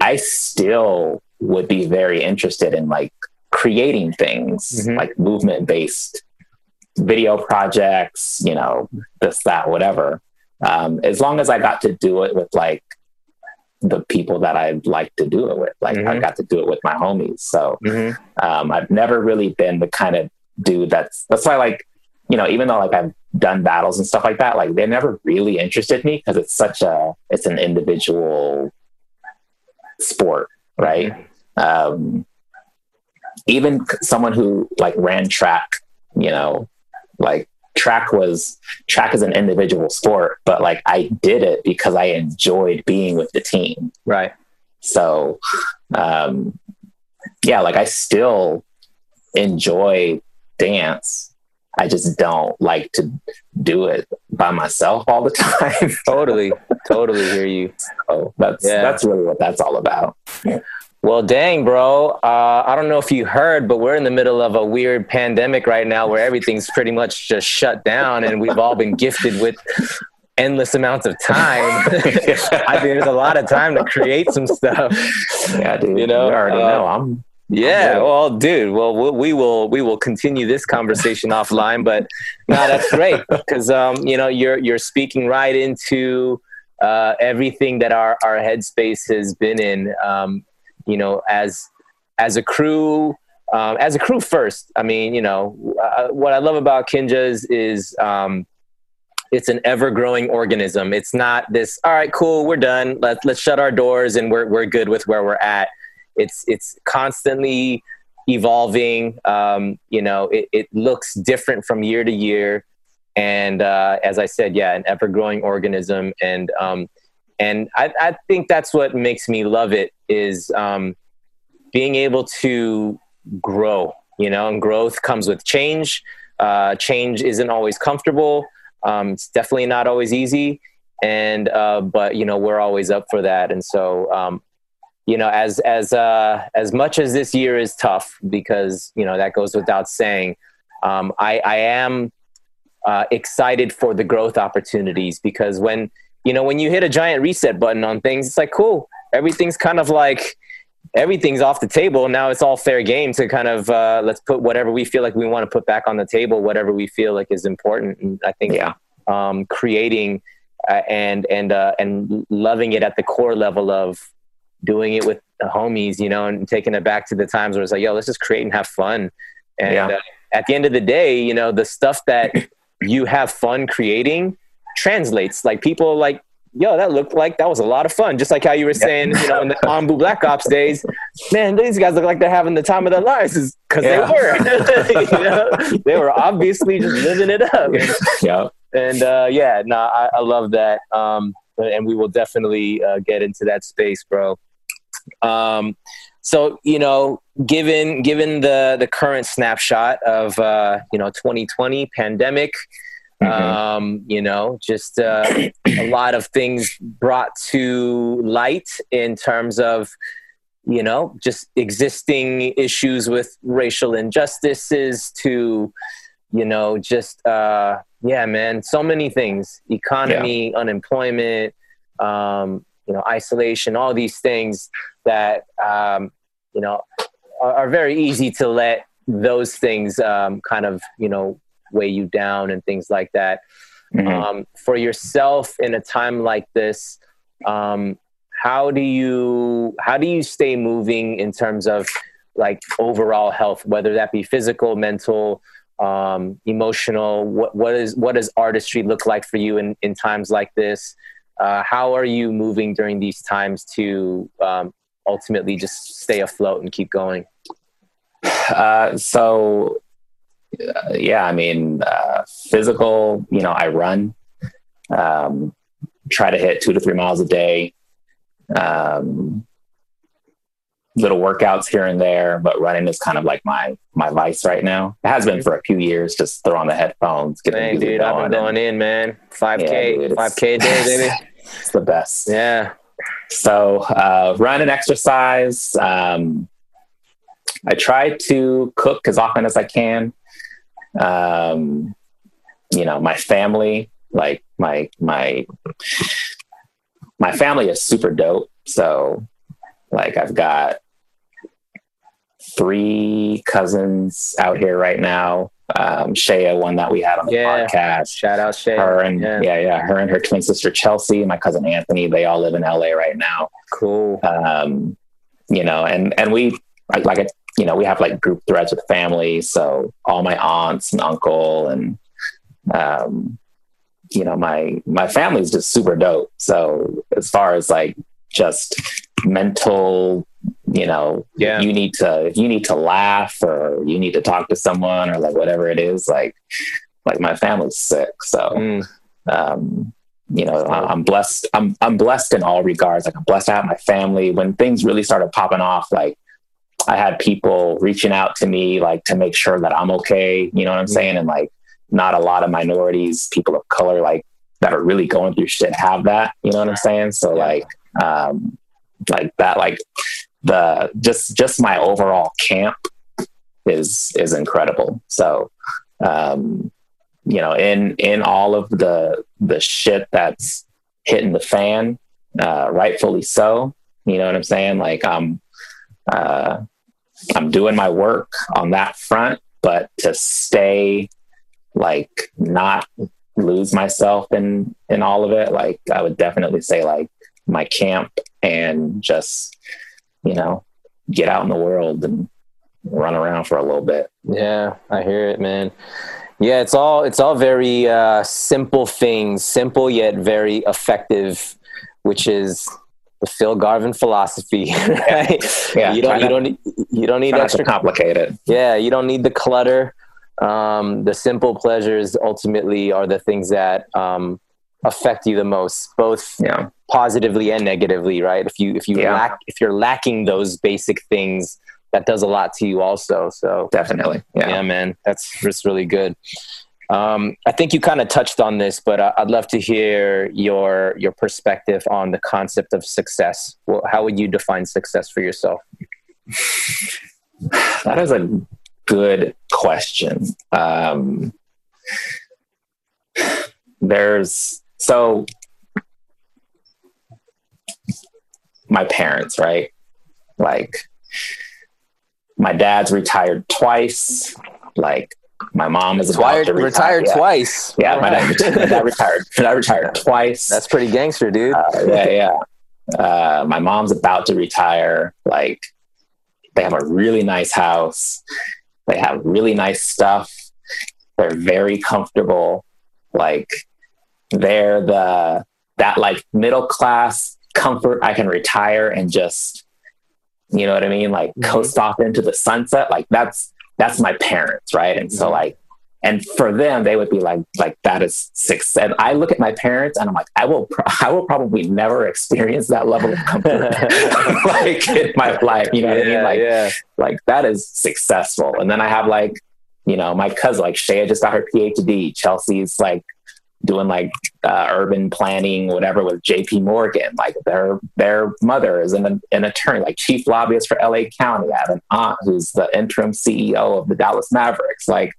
I still would be very interested in like creating things mm-hmm. like movement based video projects, you know, this, that, whatever. Um, as long as I got to do it with like the people that I'd like to do it with, like mm-hmm. I got to do it with my homies. So mm-hmm. um, I've never really been the kind of dude that's, that's why like, you know, even though like I've done battles and stuff like that, like they never really interested me because it's such a, it's an individual sport, right? Mm-hmm. Um, even someone who like ran track, you know, like track was track is an individual sport, but like I did it because I enjoyed being with the team. Right. So, um, yeah, like I still enjoy dance. I just don't like to do it by myself all the time. totally, totally hear you. So that's yeah. that's really what that's all about. Well, dang, bro. Uh, I don't know if you heard, but we're in the middle of a weird pandemic right now where everything's pretty much just shut down and we've all been gifted with endless amounts of time. I think there's a lot of time to create some stuff. Yeah, dude. You know, you already uh, know. I'm yeah, well, dude. Well, we will we will continue this conversation offline, but no, that's great because um, you know you're you're speaking right into uh, everything that our our headspace has been in. Um, you know, as as a crew, um, as a crew first. I mean, you know, uh, what I love about Kinjaz is um, it's an ever growing organism. It's not this. All right, cool, we're done. Let's let's shut our doors and we're we're good with where we're at. It's it's constantly evolving. Um, you know, it, it looks different from year to year. And uh, as I said, yeah, an ever growing organism. And um, and I, I think that's what makes me love it is um, being able to grow you know and growth comes with change. Uh, change isn't always comfortable. Um, it's definitely not always easy. And uh, but you know we're always up for that. And so um, you know as as uh, as much as this year is tough because you know that goes without saying um, I, I am uh, excited for the growth opportunities because when you know when you hit a giant reset button on things it's like cool everything's kind of like everything's off the table now it's all fair game to kind of uh, let's put whatever we feel like we want to put back on the table whatever we feel like is important and i think yeah. um, creating uh, and and uh, and loving it at the core level of doing it with the homies you know and taking it back to the times where it's like yo let's just create and have fun and yeah. Uh, at the end of the day you know the stuff that you have fun creating translates. Like people like, yo, that looked like that was a lot of fun. Just like how you were saying, you know, in the Anbu Black Ops days, man, these guys look like they're having the time of their lives because yeah. they were. you know? They were obviously just living it up. Yeah. And uh, yeah, no, I, I, love that. Um, and we will definitely uh, get into that space, bro. Um, so you know, given given the the current snapshot of uh, you know 2020 pandemic, Mm-hmm. Um, you know, just uh, a lot of things brought to light in terms of, you know, just existing issues with racial injustices to, you know, just, uh, yeah, man, so many things economy, yeah. unemployment, um, you know, isolation, all these things that, um, you know, are, are, very easy to let those things um, kind of, you know, weigh you down and things like that. Mm-hmm. Um, for yourself in a time like this, um, how do you how do you stay moving in terms of like overall health, whether that be physical, mental, um, emotional? What what is what does artistry look like for you in in times like this? Uh, how are you moving during these times to um, ultimately just stay afloat and keep going? Uh, so yeah, I mean, uh, physical, you know, I run, um, try to hit two to three miles a day. Um, little workouts here and there, but running is kind of like my my vice right now. It has been for a few years. Just throw on the headphones, get Dang, the dude, I've been going in, man. Five k, five k a day, baby. it's the best. Yeah. So uh, run and exercise. Um, I try to cook as often as I can. Um, you know, my family, like my my my family is super dope. So like I've got three cousins out here right now. Um, Shea, one that we had on the yeah. podcast. Shout out Shea. Her and yeah. yeah. yeah, her and her twin sister Chelsea, my cousin Anthony. They all live in LA right now. Cool. Um, you know, and and we like, like you know we have like group threads with family. So all my aunts and uncle and um, you know my my family's just super dope. So as far as like just mental you know yeah you need to you need to laugh or you need to talk to someone or like whatever it is like like my family's sick so mm. um you know i'm blessed i'm i'm blessed in all regards like i'm blessed to have my family when things really started popping off like i had people reaching out to me like to make sure that i'm okay you know what i'm saying? And like not a lot of minorities people of color like that are really going through shit have that you know what i'm saying? So like um like that like the just just my overall camp is is incredible. So um you know in in all of the the shit that's hitting the fan uh rightfully so you know what i'm saying? Like i'm uh i'm doing my work on that front but to stay like not lose myself in in all of it like i would definitely say like my camp and just, you know, get out in the world and run around for a little bit. Yeah, I hear it, man. Yeah, it's all it's all very uh, simple things, simple yet very effective, which is the Phil Garvin philosophy. Right? Yeah, you don't you don't need, you don't need extra complicated. Yeah, you don't need the clutter. Um, the simple pleasures ultimately are the things that um, affect you the most, both yeah. positively and negatively, right? If you if you yeah. lack if you're lacking those basic things, that does a lot to you also. So definitely, yeah, yeah man, that's that's really good. Um, I think you kind of touched on this, but I'd love to hear your your perspective on the concept of success. Well, how would you define success for yourself? That is a good question. Um, there's so my parents, right? Like my dad's retired twice. Like my mom is retired, retire. retired yeah. twice. Yeah, my dad, my dad, retired. My dad retired twice. That's pretty gangster, dude. Uh, yeah, yeah. Uh, my mom's about to retire. Like they have a really nice house. They have really nice stuff. They're very comfortable. Like they're the that like middle class comfort. I can retire and just, you know what I mean? Like mm-hmm. coast off into the sunset. Like that's, that's my parents. Right. And mm-hmm. so like, and for them, they would be like, like that is six. And I look at my parents and I'm like, I will, pro- I will probably never experience that level of comfort like in my life. You know yeah, what I mean? Like, yeah. like that is successful. And then I have like, you know, my cousin, like Shea just got her PhD. Chelsea's like doing like uh, urban planning, whatever, with J.P. Morgan. Like their their mother is an, an attorney, like chief lobbyist for L.A. County. I have an aunt who's the interim CEO of the Dallas Mavericks. Like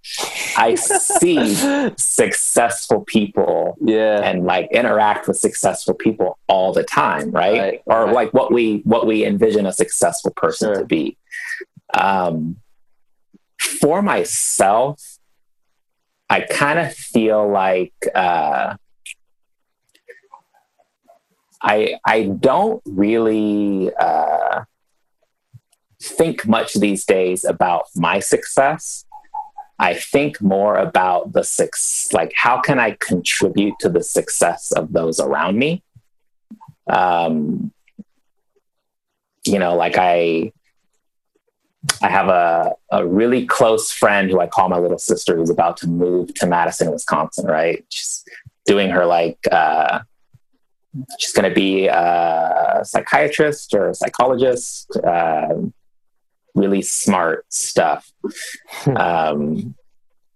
I see successful people, yeah, and like interact with successful people all the time, right? right or right. like what we what we envision a successful person sure. to be. Um, for myself, I kind of feel like uh, I I don't really uh, think much these days about my success. I think more about the success, like how can I contribute to the success of those around me. Um, you know, like I I have a, a really close friend who I call my little sister who's about to move to Madison, Wisconsin, right? She's doing her like uh, she's going to be a psychiatrist or a psychologist. Uh, really smart stuff. um,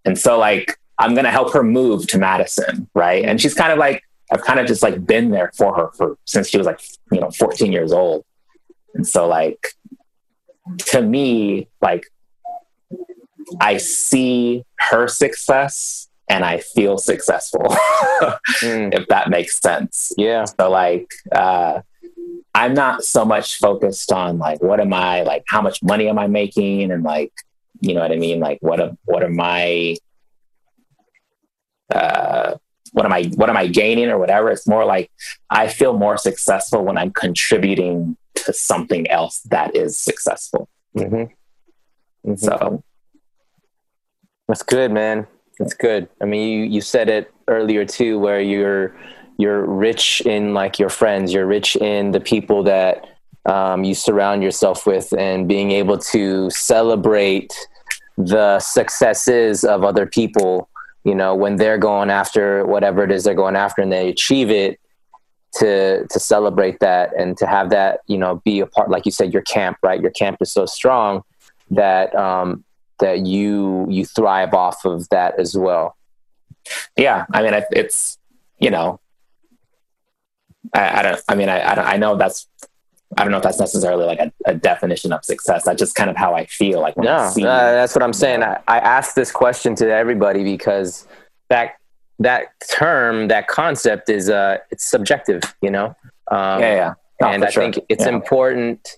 and so, like, I'm going to help her move to Madison, right? And she's kind of like, I've kind of just like been there for her for since she was like, you know, 14 years old. And so, like, to me, like, I see her success and I feel successful, mm. if that makes sense. Yeah. So, like, uh, I'm not so much focused on like what am I like how much money am I making and like you know what I mean like what am what are my uh what am I what am I gaining or whatever it's more like I feel more successful when I'm contributing to something else that is successful. Mm-hmm. Mm-hmm. So that's good, man. That's good. I mean, you you said it earlier too, where you're you're rich in like your friends you're rich in the people that um, you surround yourself with and being able to celebrate the successes of other people you know when they're going after whatever it is they're going after and they achieve it to to celebrate that and to have that you know be a part like you said your camp right your camp is so strong that um that you you thrive off of that as well yeah i mean it's you know I, I don't. I mean, I, I, I know that's. I don't know if that's necessarily like a, a, definition of success. That's just kind of how I feel. Like see, uh, that's what I'm saying. I, I asked this question to everybody because that that term, that concept is uh, it's subjective. You know. Um, yeah, yeah. No, and I sure. think it's yeah. important.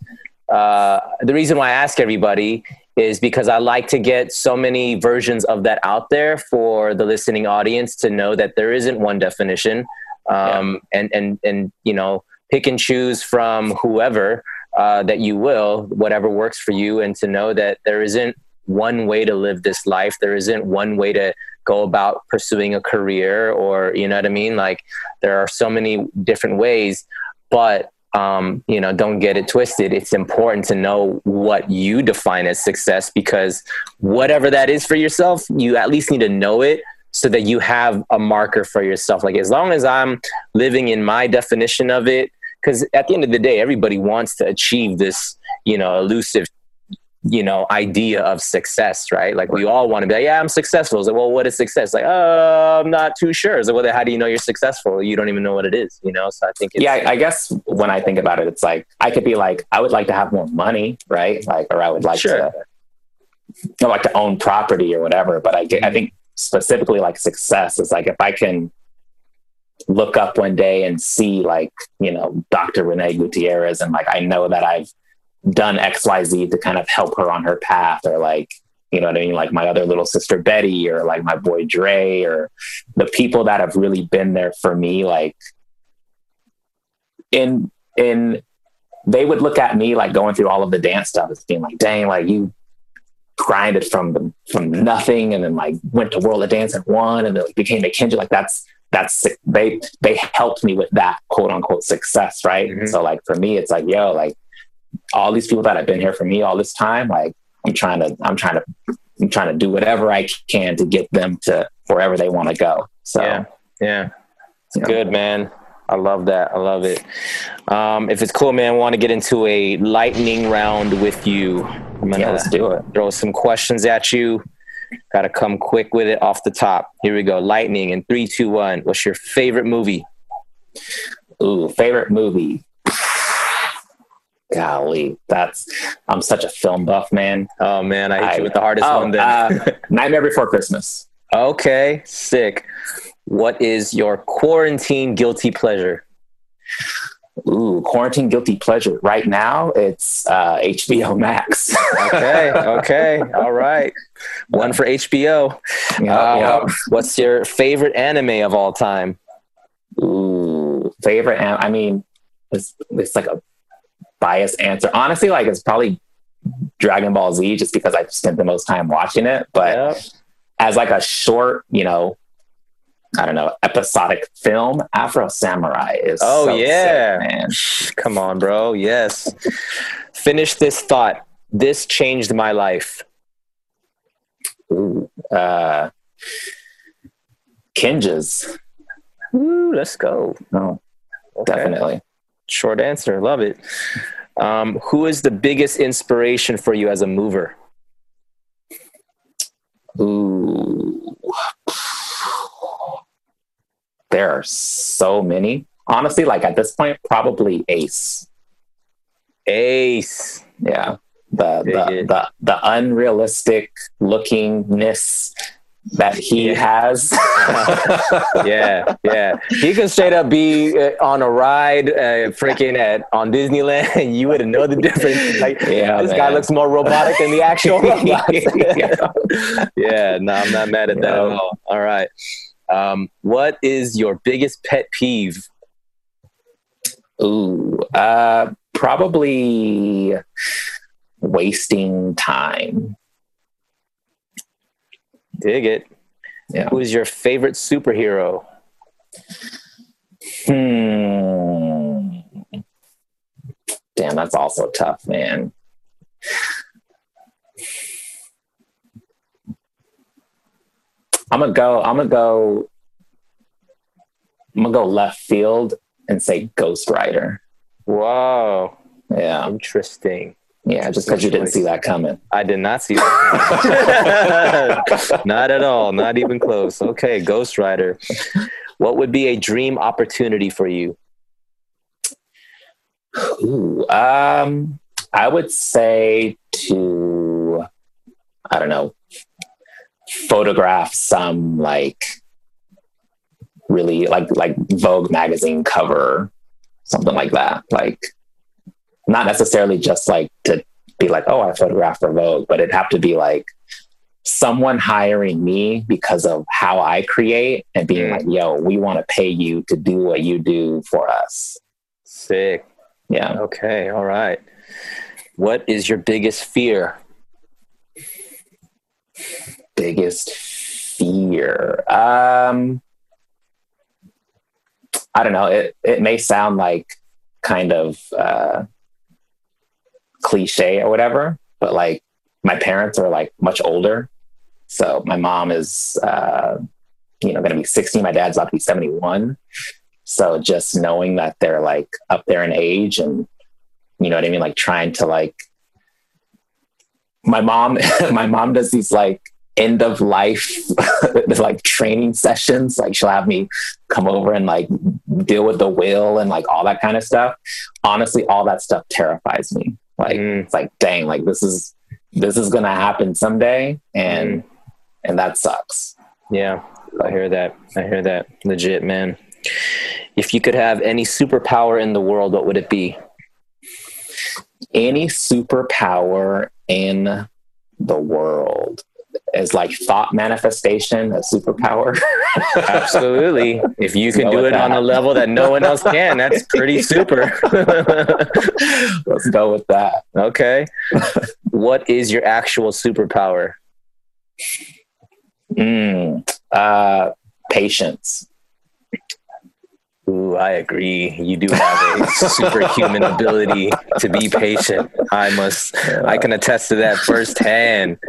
Uh, the reason why I ask everybody is because I like to get so many versions of that out there for the listening audience to know that there isn't one definition um, yeah. and and and you know pick and choose from whoever uh, that you will, whatever works for you, and to know that there isn't one way to live this life. There isn't one way to go about pursuing a career, or you know what I mean. Like there are so many different ways, but um, you know, don't get it twisted. It's important to know what you define as success because whatever that is for yourself, you at least need to know it so that you have a marker for yourself. Like as long as I'm living in my definition of it, because at the end of the day, everybody wants to achieve this, you know, elusive, you know, idea of success, right? Like we all want to be like, yeah, I'm successful. It's like, well, what is success? Like, oh, I'm not too sure. So, well, how do you know you're successful? You don't even know what it is, you know? So I think yeah, I guess when I think about it, it's like, I could be like, I would like to have more money, right? Like, or I would like sure. to, I like to own property or whatever. But I, I think specifically like success is like if I can look up one day and see like, you know, Dr. Renee Gutierrez and like I know that I've done XYZ to kind of help her on her path or like, you know what I mean? Like my other little sister Betty or like my boy Dre or the people that have really been there for me, like in in they would look at me like going through all of the dance stuff as being like, dang, like you grinded from the, from nothing and then like went to World of Dance and won and then like became a Kendrick. Like that's that's they they helped me with that quote unquote success, right? Mm-hmm. So like for me, it's like yo, like all these people that have been here for me all this time, like I'm trying to I'm trying to I'm trying to do whatever I can to get them to wherever they want to go. So yeah, yeah, it's good, man. I love that. I love it. Um, if it's cool, man, I want to get into a lightning round with you. I'm gonna yeah, let's do it. Throw some questions at you. Got to come quick with it off the top. Here we go. Lightning in three, two, one. What's your favorite movie? Ooh, favorite movie. Golly, that's I'm such a film buff, man. Oh man, I hit I, you with the hardest oh, one. Then uh, Nightmare Before Christmas. Okay, sick. What is your quarantine guilty pleasure? Ooh, quarantine guilty pleasure. Right now, it's uh, HBO Max. okay, okay, all right. One for HBO. Yep, uh, yep. What's your favorite anime of all time? Ooh, favorite. An- I mean, it's, it's like a biased answer. Honestly, like it's probably Dragon Ball Z, just because I've spent the most time watching it. But yep. as like a short, you know, I don't know, episodic film, Afro Samurai is. Oh so yeah, sick, man! Come on, bro. Yes. Finish this thought. This changed my life. Ooh, uh, Kinjaz. Ooh, let's go. No, Okay. definitely. Short answer. Love it. Um, who is the biggest inspiration for you as a mover? Ooh. There are so many. Honestly, like at this point, probably Ace. Ace. Yeah. The the, the the unrealistic lookingness that he has. Yeah, yeah. He can straight up be uh, on a ride, uh, freaking at on Disneyland, and you wouldn't know the difference. Like, Yeah, this guy looks more robotic than the actual robots. Yeah. yeah, no, I'm not mad at that at all. All right. Um, what is your biggest pet peeve? Ooh, uh, probably wasting time. Dig it. Yeah. Who is your favorite superhero? Hmm. Damn, that's also tough, man. I'm gonna go. I'm gonna go. I'm gonna go left field and say Ghost Rider. Wow, Yeah, interesting. Yeah. Just because you didn't see that coming. I did not see that. not at all. Not even close. Okay, Ghost Rider. What would be a dream opportunity for you? Ooh, um, I would say to, I don't know, photograph some like really like like Vogue magazine cover, something like that. Like, not necessarily just like to be like, oh, I photographed for Vogue, but it'd have to be like someone hiring me because of how I create and being Mm. like, yo, we want to pay you to do what you do for us. Sick. Yeah. Okay. All right. What is your biggest fear? biggest fear um i don't know it it may sound like kind of uh cliche or whatever but like my parents are like much older. So my mom is uh you know going to be 60 my dad's about to be 71 so just knowing that they're like up there in age and you know what i mean like trying to like my mom my mom does these like end of life like training sessions. Like she'll have me come over and like deal with the will and like all that kind of stuff. Honestly all that stuff terrifies me like Mm. it's like dang like this is this is gonna happen someday and and that sucks Yeah, I hear that. I hear that. Legit, man. If you could have any superpower in the world, what would it be? any superpower in the world is like thought manifestation a superpower Absolutely. If you can do it on a level that no one else can, that's pretty super. let's go with that okay. What is your actual superpower? mm, uh patience Ooh, I agree. You do have a superhuman ability to be patient. I must, I can attest to that firsthand.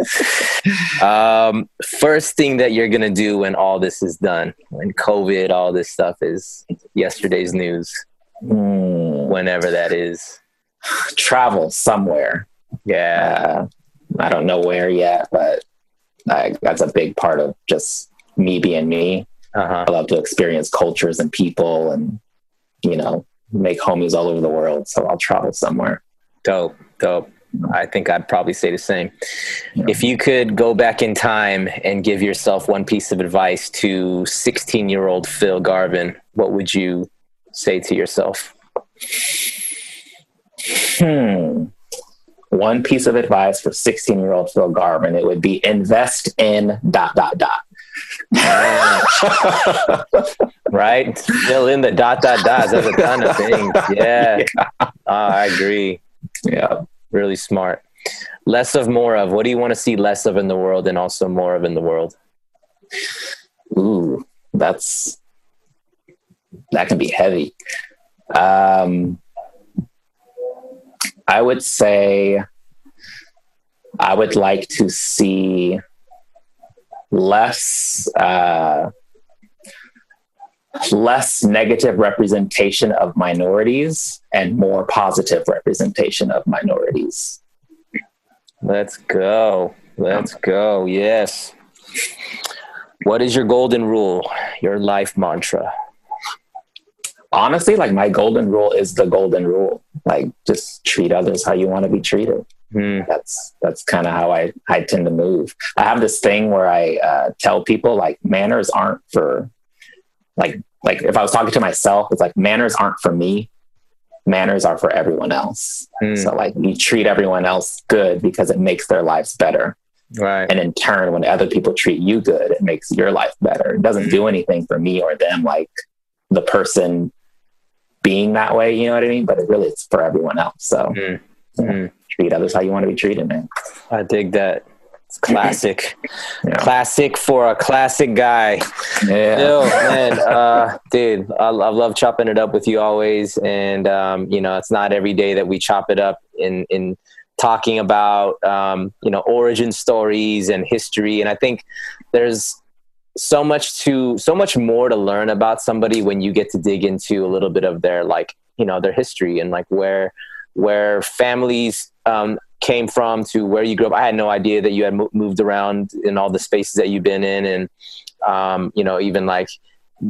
Um, first thing that you're going to do when all this is done, when COVID, all this stuff is yesterday's news, Mm, whenever that is. travel somewhere Yeah. i don't know where yet but I, that's a big part of just me being me Uh huh. i love to experience cultures and people and you know make homies all over the world so i'll travel somewhere Dope. Dope. I think I'd probably say the same. Yeah. If you could go back in time and give yourself one piece of advice to 16 year old Phil Garvin, what would you say to yourself? Hmm. One piece of advice for 16 year old Phil Garvin it would be invest in dot, dot, dot. Right? Fill in the dot, dot, dots. There's a ton of things. Yeah. Ah, I agree. yeah. Really smart. Less of, more of. What do you want to see less of in the world and also more of in the world? Ooh, that's, that can be heavy. Um, I would say I would like to see less, uh, less negative representation of minorities and more positive representation of minorities. Let's go. Let's go. Yes. What is your golden rule, your life mantra? Honestly, like my golden rule is the golden rule. Like just treat others how you want to be treated. Hmm. That's that's kind of how I I tend to move. I have this thing where I uh, tell people like manners aren't for like like if I was talking to myself, it's like manners aren't for me. Manners are for everyone else. Hmm. So like you treat everyone else good because it makes their lives better. Right. And in turn, when other people treat you good, it makes your life better. It doesn't do anything for me or them, like the person being that way, you know what I mean? But it really is for everyone else. So mm. Treat others how you want to be treated, man. I dig that. It's classic. yeah. Classic for a classic guy. Yeah. Yo, man, uh, dude, I, I, love chopping it up with you always. And, um, you know, it's not every day that we chop it up in, in, talking about um, you know origin stories and history and i think there's so much to so much more to learn about somebody when you get to dig into a little bit of their like you know their history and like where where families um, came from to where you grew up i had no idea that you had mo- moved around in all the spaces that you've been in and um, you know even like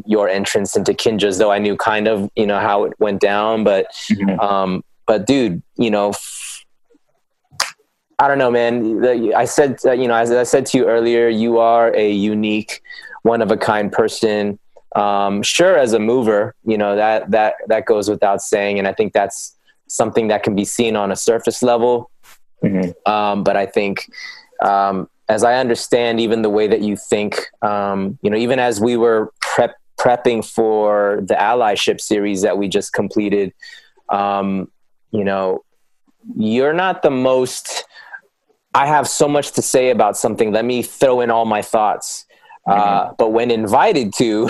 your entrance into Kinjaz though i knew kind of you know how it went down but mm-hmm. um, but dude you know I don't know, man. I said, uh, you know, as I said to you earlier, you are a unique, one of a kind person. Um, sure, as a mover, you know that that that goes without saying, and I think that's something that can be seen on a surface level. Mm-hmm. Um, but I think, um, as I understand, even the way that you think, um, you know, even as we were prep prepping for the allyship series that we just completed, um, you know, you're not the most I have so much to say about something. Let me throw in all my thoughts. Uh, mm-hmm. But when invited to,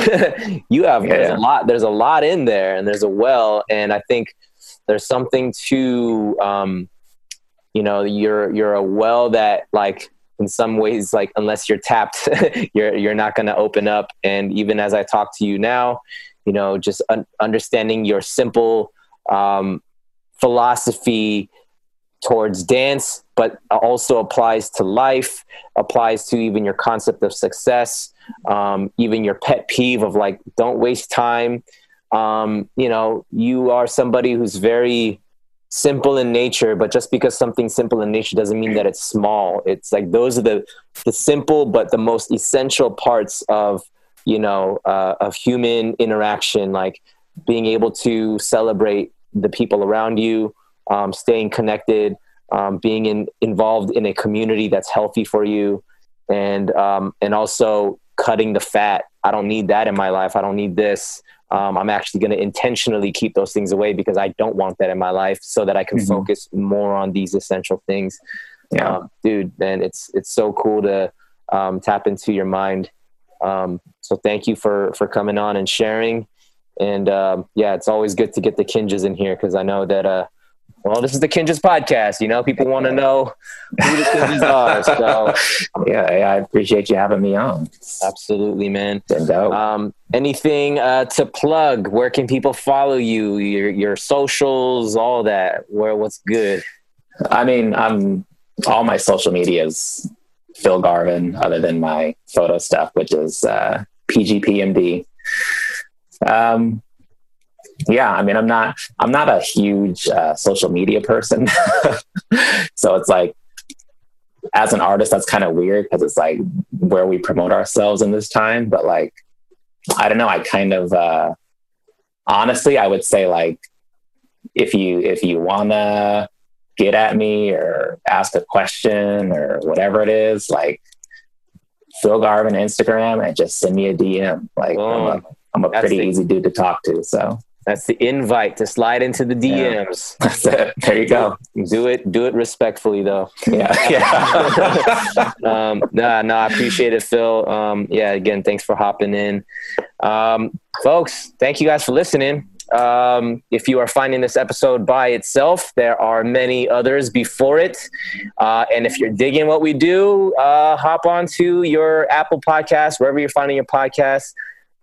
you have yeah. there's a lot. There's a lot in there, and there's a well. And I think there's something to, um, you know, you're you're a well that like in some ways like unless you're tapped, you're you're not going to open up. And even as I talk to you now, you know, just un- understanding your simple um, philosophy towards dance, but also applies to life, applies to even your concept of success, um, even your pet peeve of like, don't waste time. Um, you know, you are somebody who's very simple in nature, but just because something's simple in nature doesn't mean that it's small. It's like those are the the simple but the most essential parts of you know uh, of human interaction, like being able to celebrate the people around you, um, staying connected, um, being in, involved in a community that's healthy for you, and um, and also cutting the fat. I don't need that in my life. I don't need this. Um, I'm actually going to intentionally keep those things away because I don't want that in my life, so that I can mm-hmm. focus more on these essential things. Yeah, um, dude, man, it's it's so cool to um, tap into your mind. Um, so thank you for for coming on and sharing. And yeah, it's always good to get the Kinjaz in here because I know that uh, well, this is the Kinjaz podcast. You know, people want to know who the Kinjaz are. So, yeah, I appreciate you having me on. Absolutely, man. Um, anything uh, to plug? Where can people follow you? Your your socials, all that. Where what's good? I mean, I'm all my social medias Phil Garvin, other than my photo stuff, which is uh, PGPMD. Um, yeah i mean i'm not i'm not a huge uh, social media person. So it's like as an artist that's kind of weird because it's like where we promote ourselves in this time but like i don't know i kind of uh honestly i would say like if you if you wanna get at me or ask a question or whatever it is like phil garvin instagram and just send me a dm like oh, i'm a, I'm a pretty easy dude to talk to so that's the invite to slide into the DMs. Yeah. That's it. There you go. Do it. Do it respectfully, though. Yeah. Yeah. um, nah, nah. I appreciate it, Phil. Um, yeah. Again, thanks for hopping in, um, folks. Thank you guys for listening. Um, if you are finding this episode by itself, there are many others before it. Uh, and if you're digging what we do, uh, hop onto your Apple podcast, wherever you're finding your podcast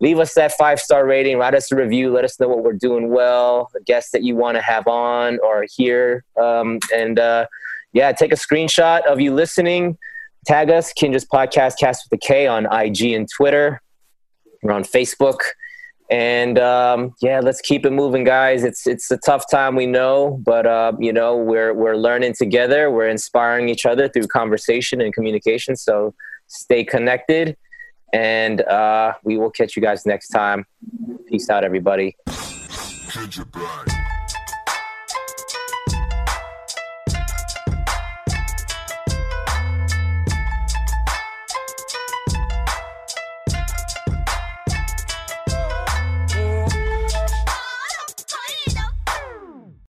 leave us that five star rating, write us a review, let us know what we're doing well, guests that you want to have on or hear. Um, and uh, yeah, take a screenshot of you listening. Tag us, Kinjaz Podcast, Cast with the K on IG and Twitter. We're on Facebook. And um, yeah, let's keep it moving, guys. It's it's a tough time, we know, but uh, you know we're we're learning together. We're inspiring each other through conversation and communication. So stay connected and uh, we will catch you guys next time. Peace out, everybody.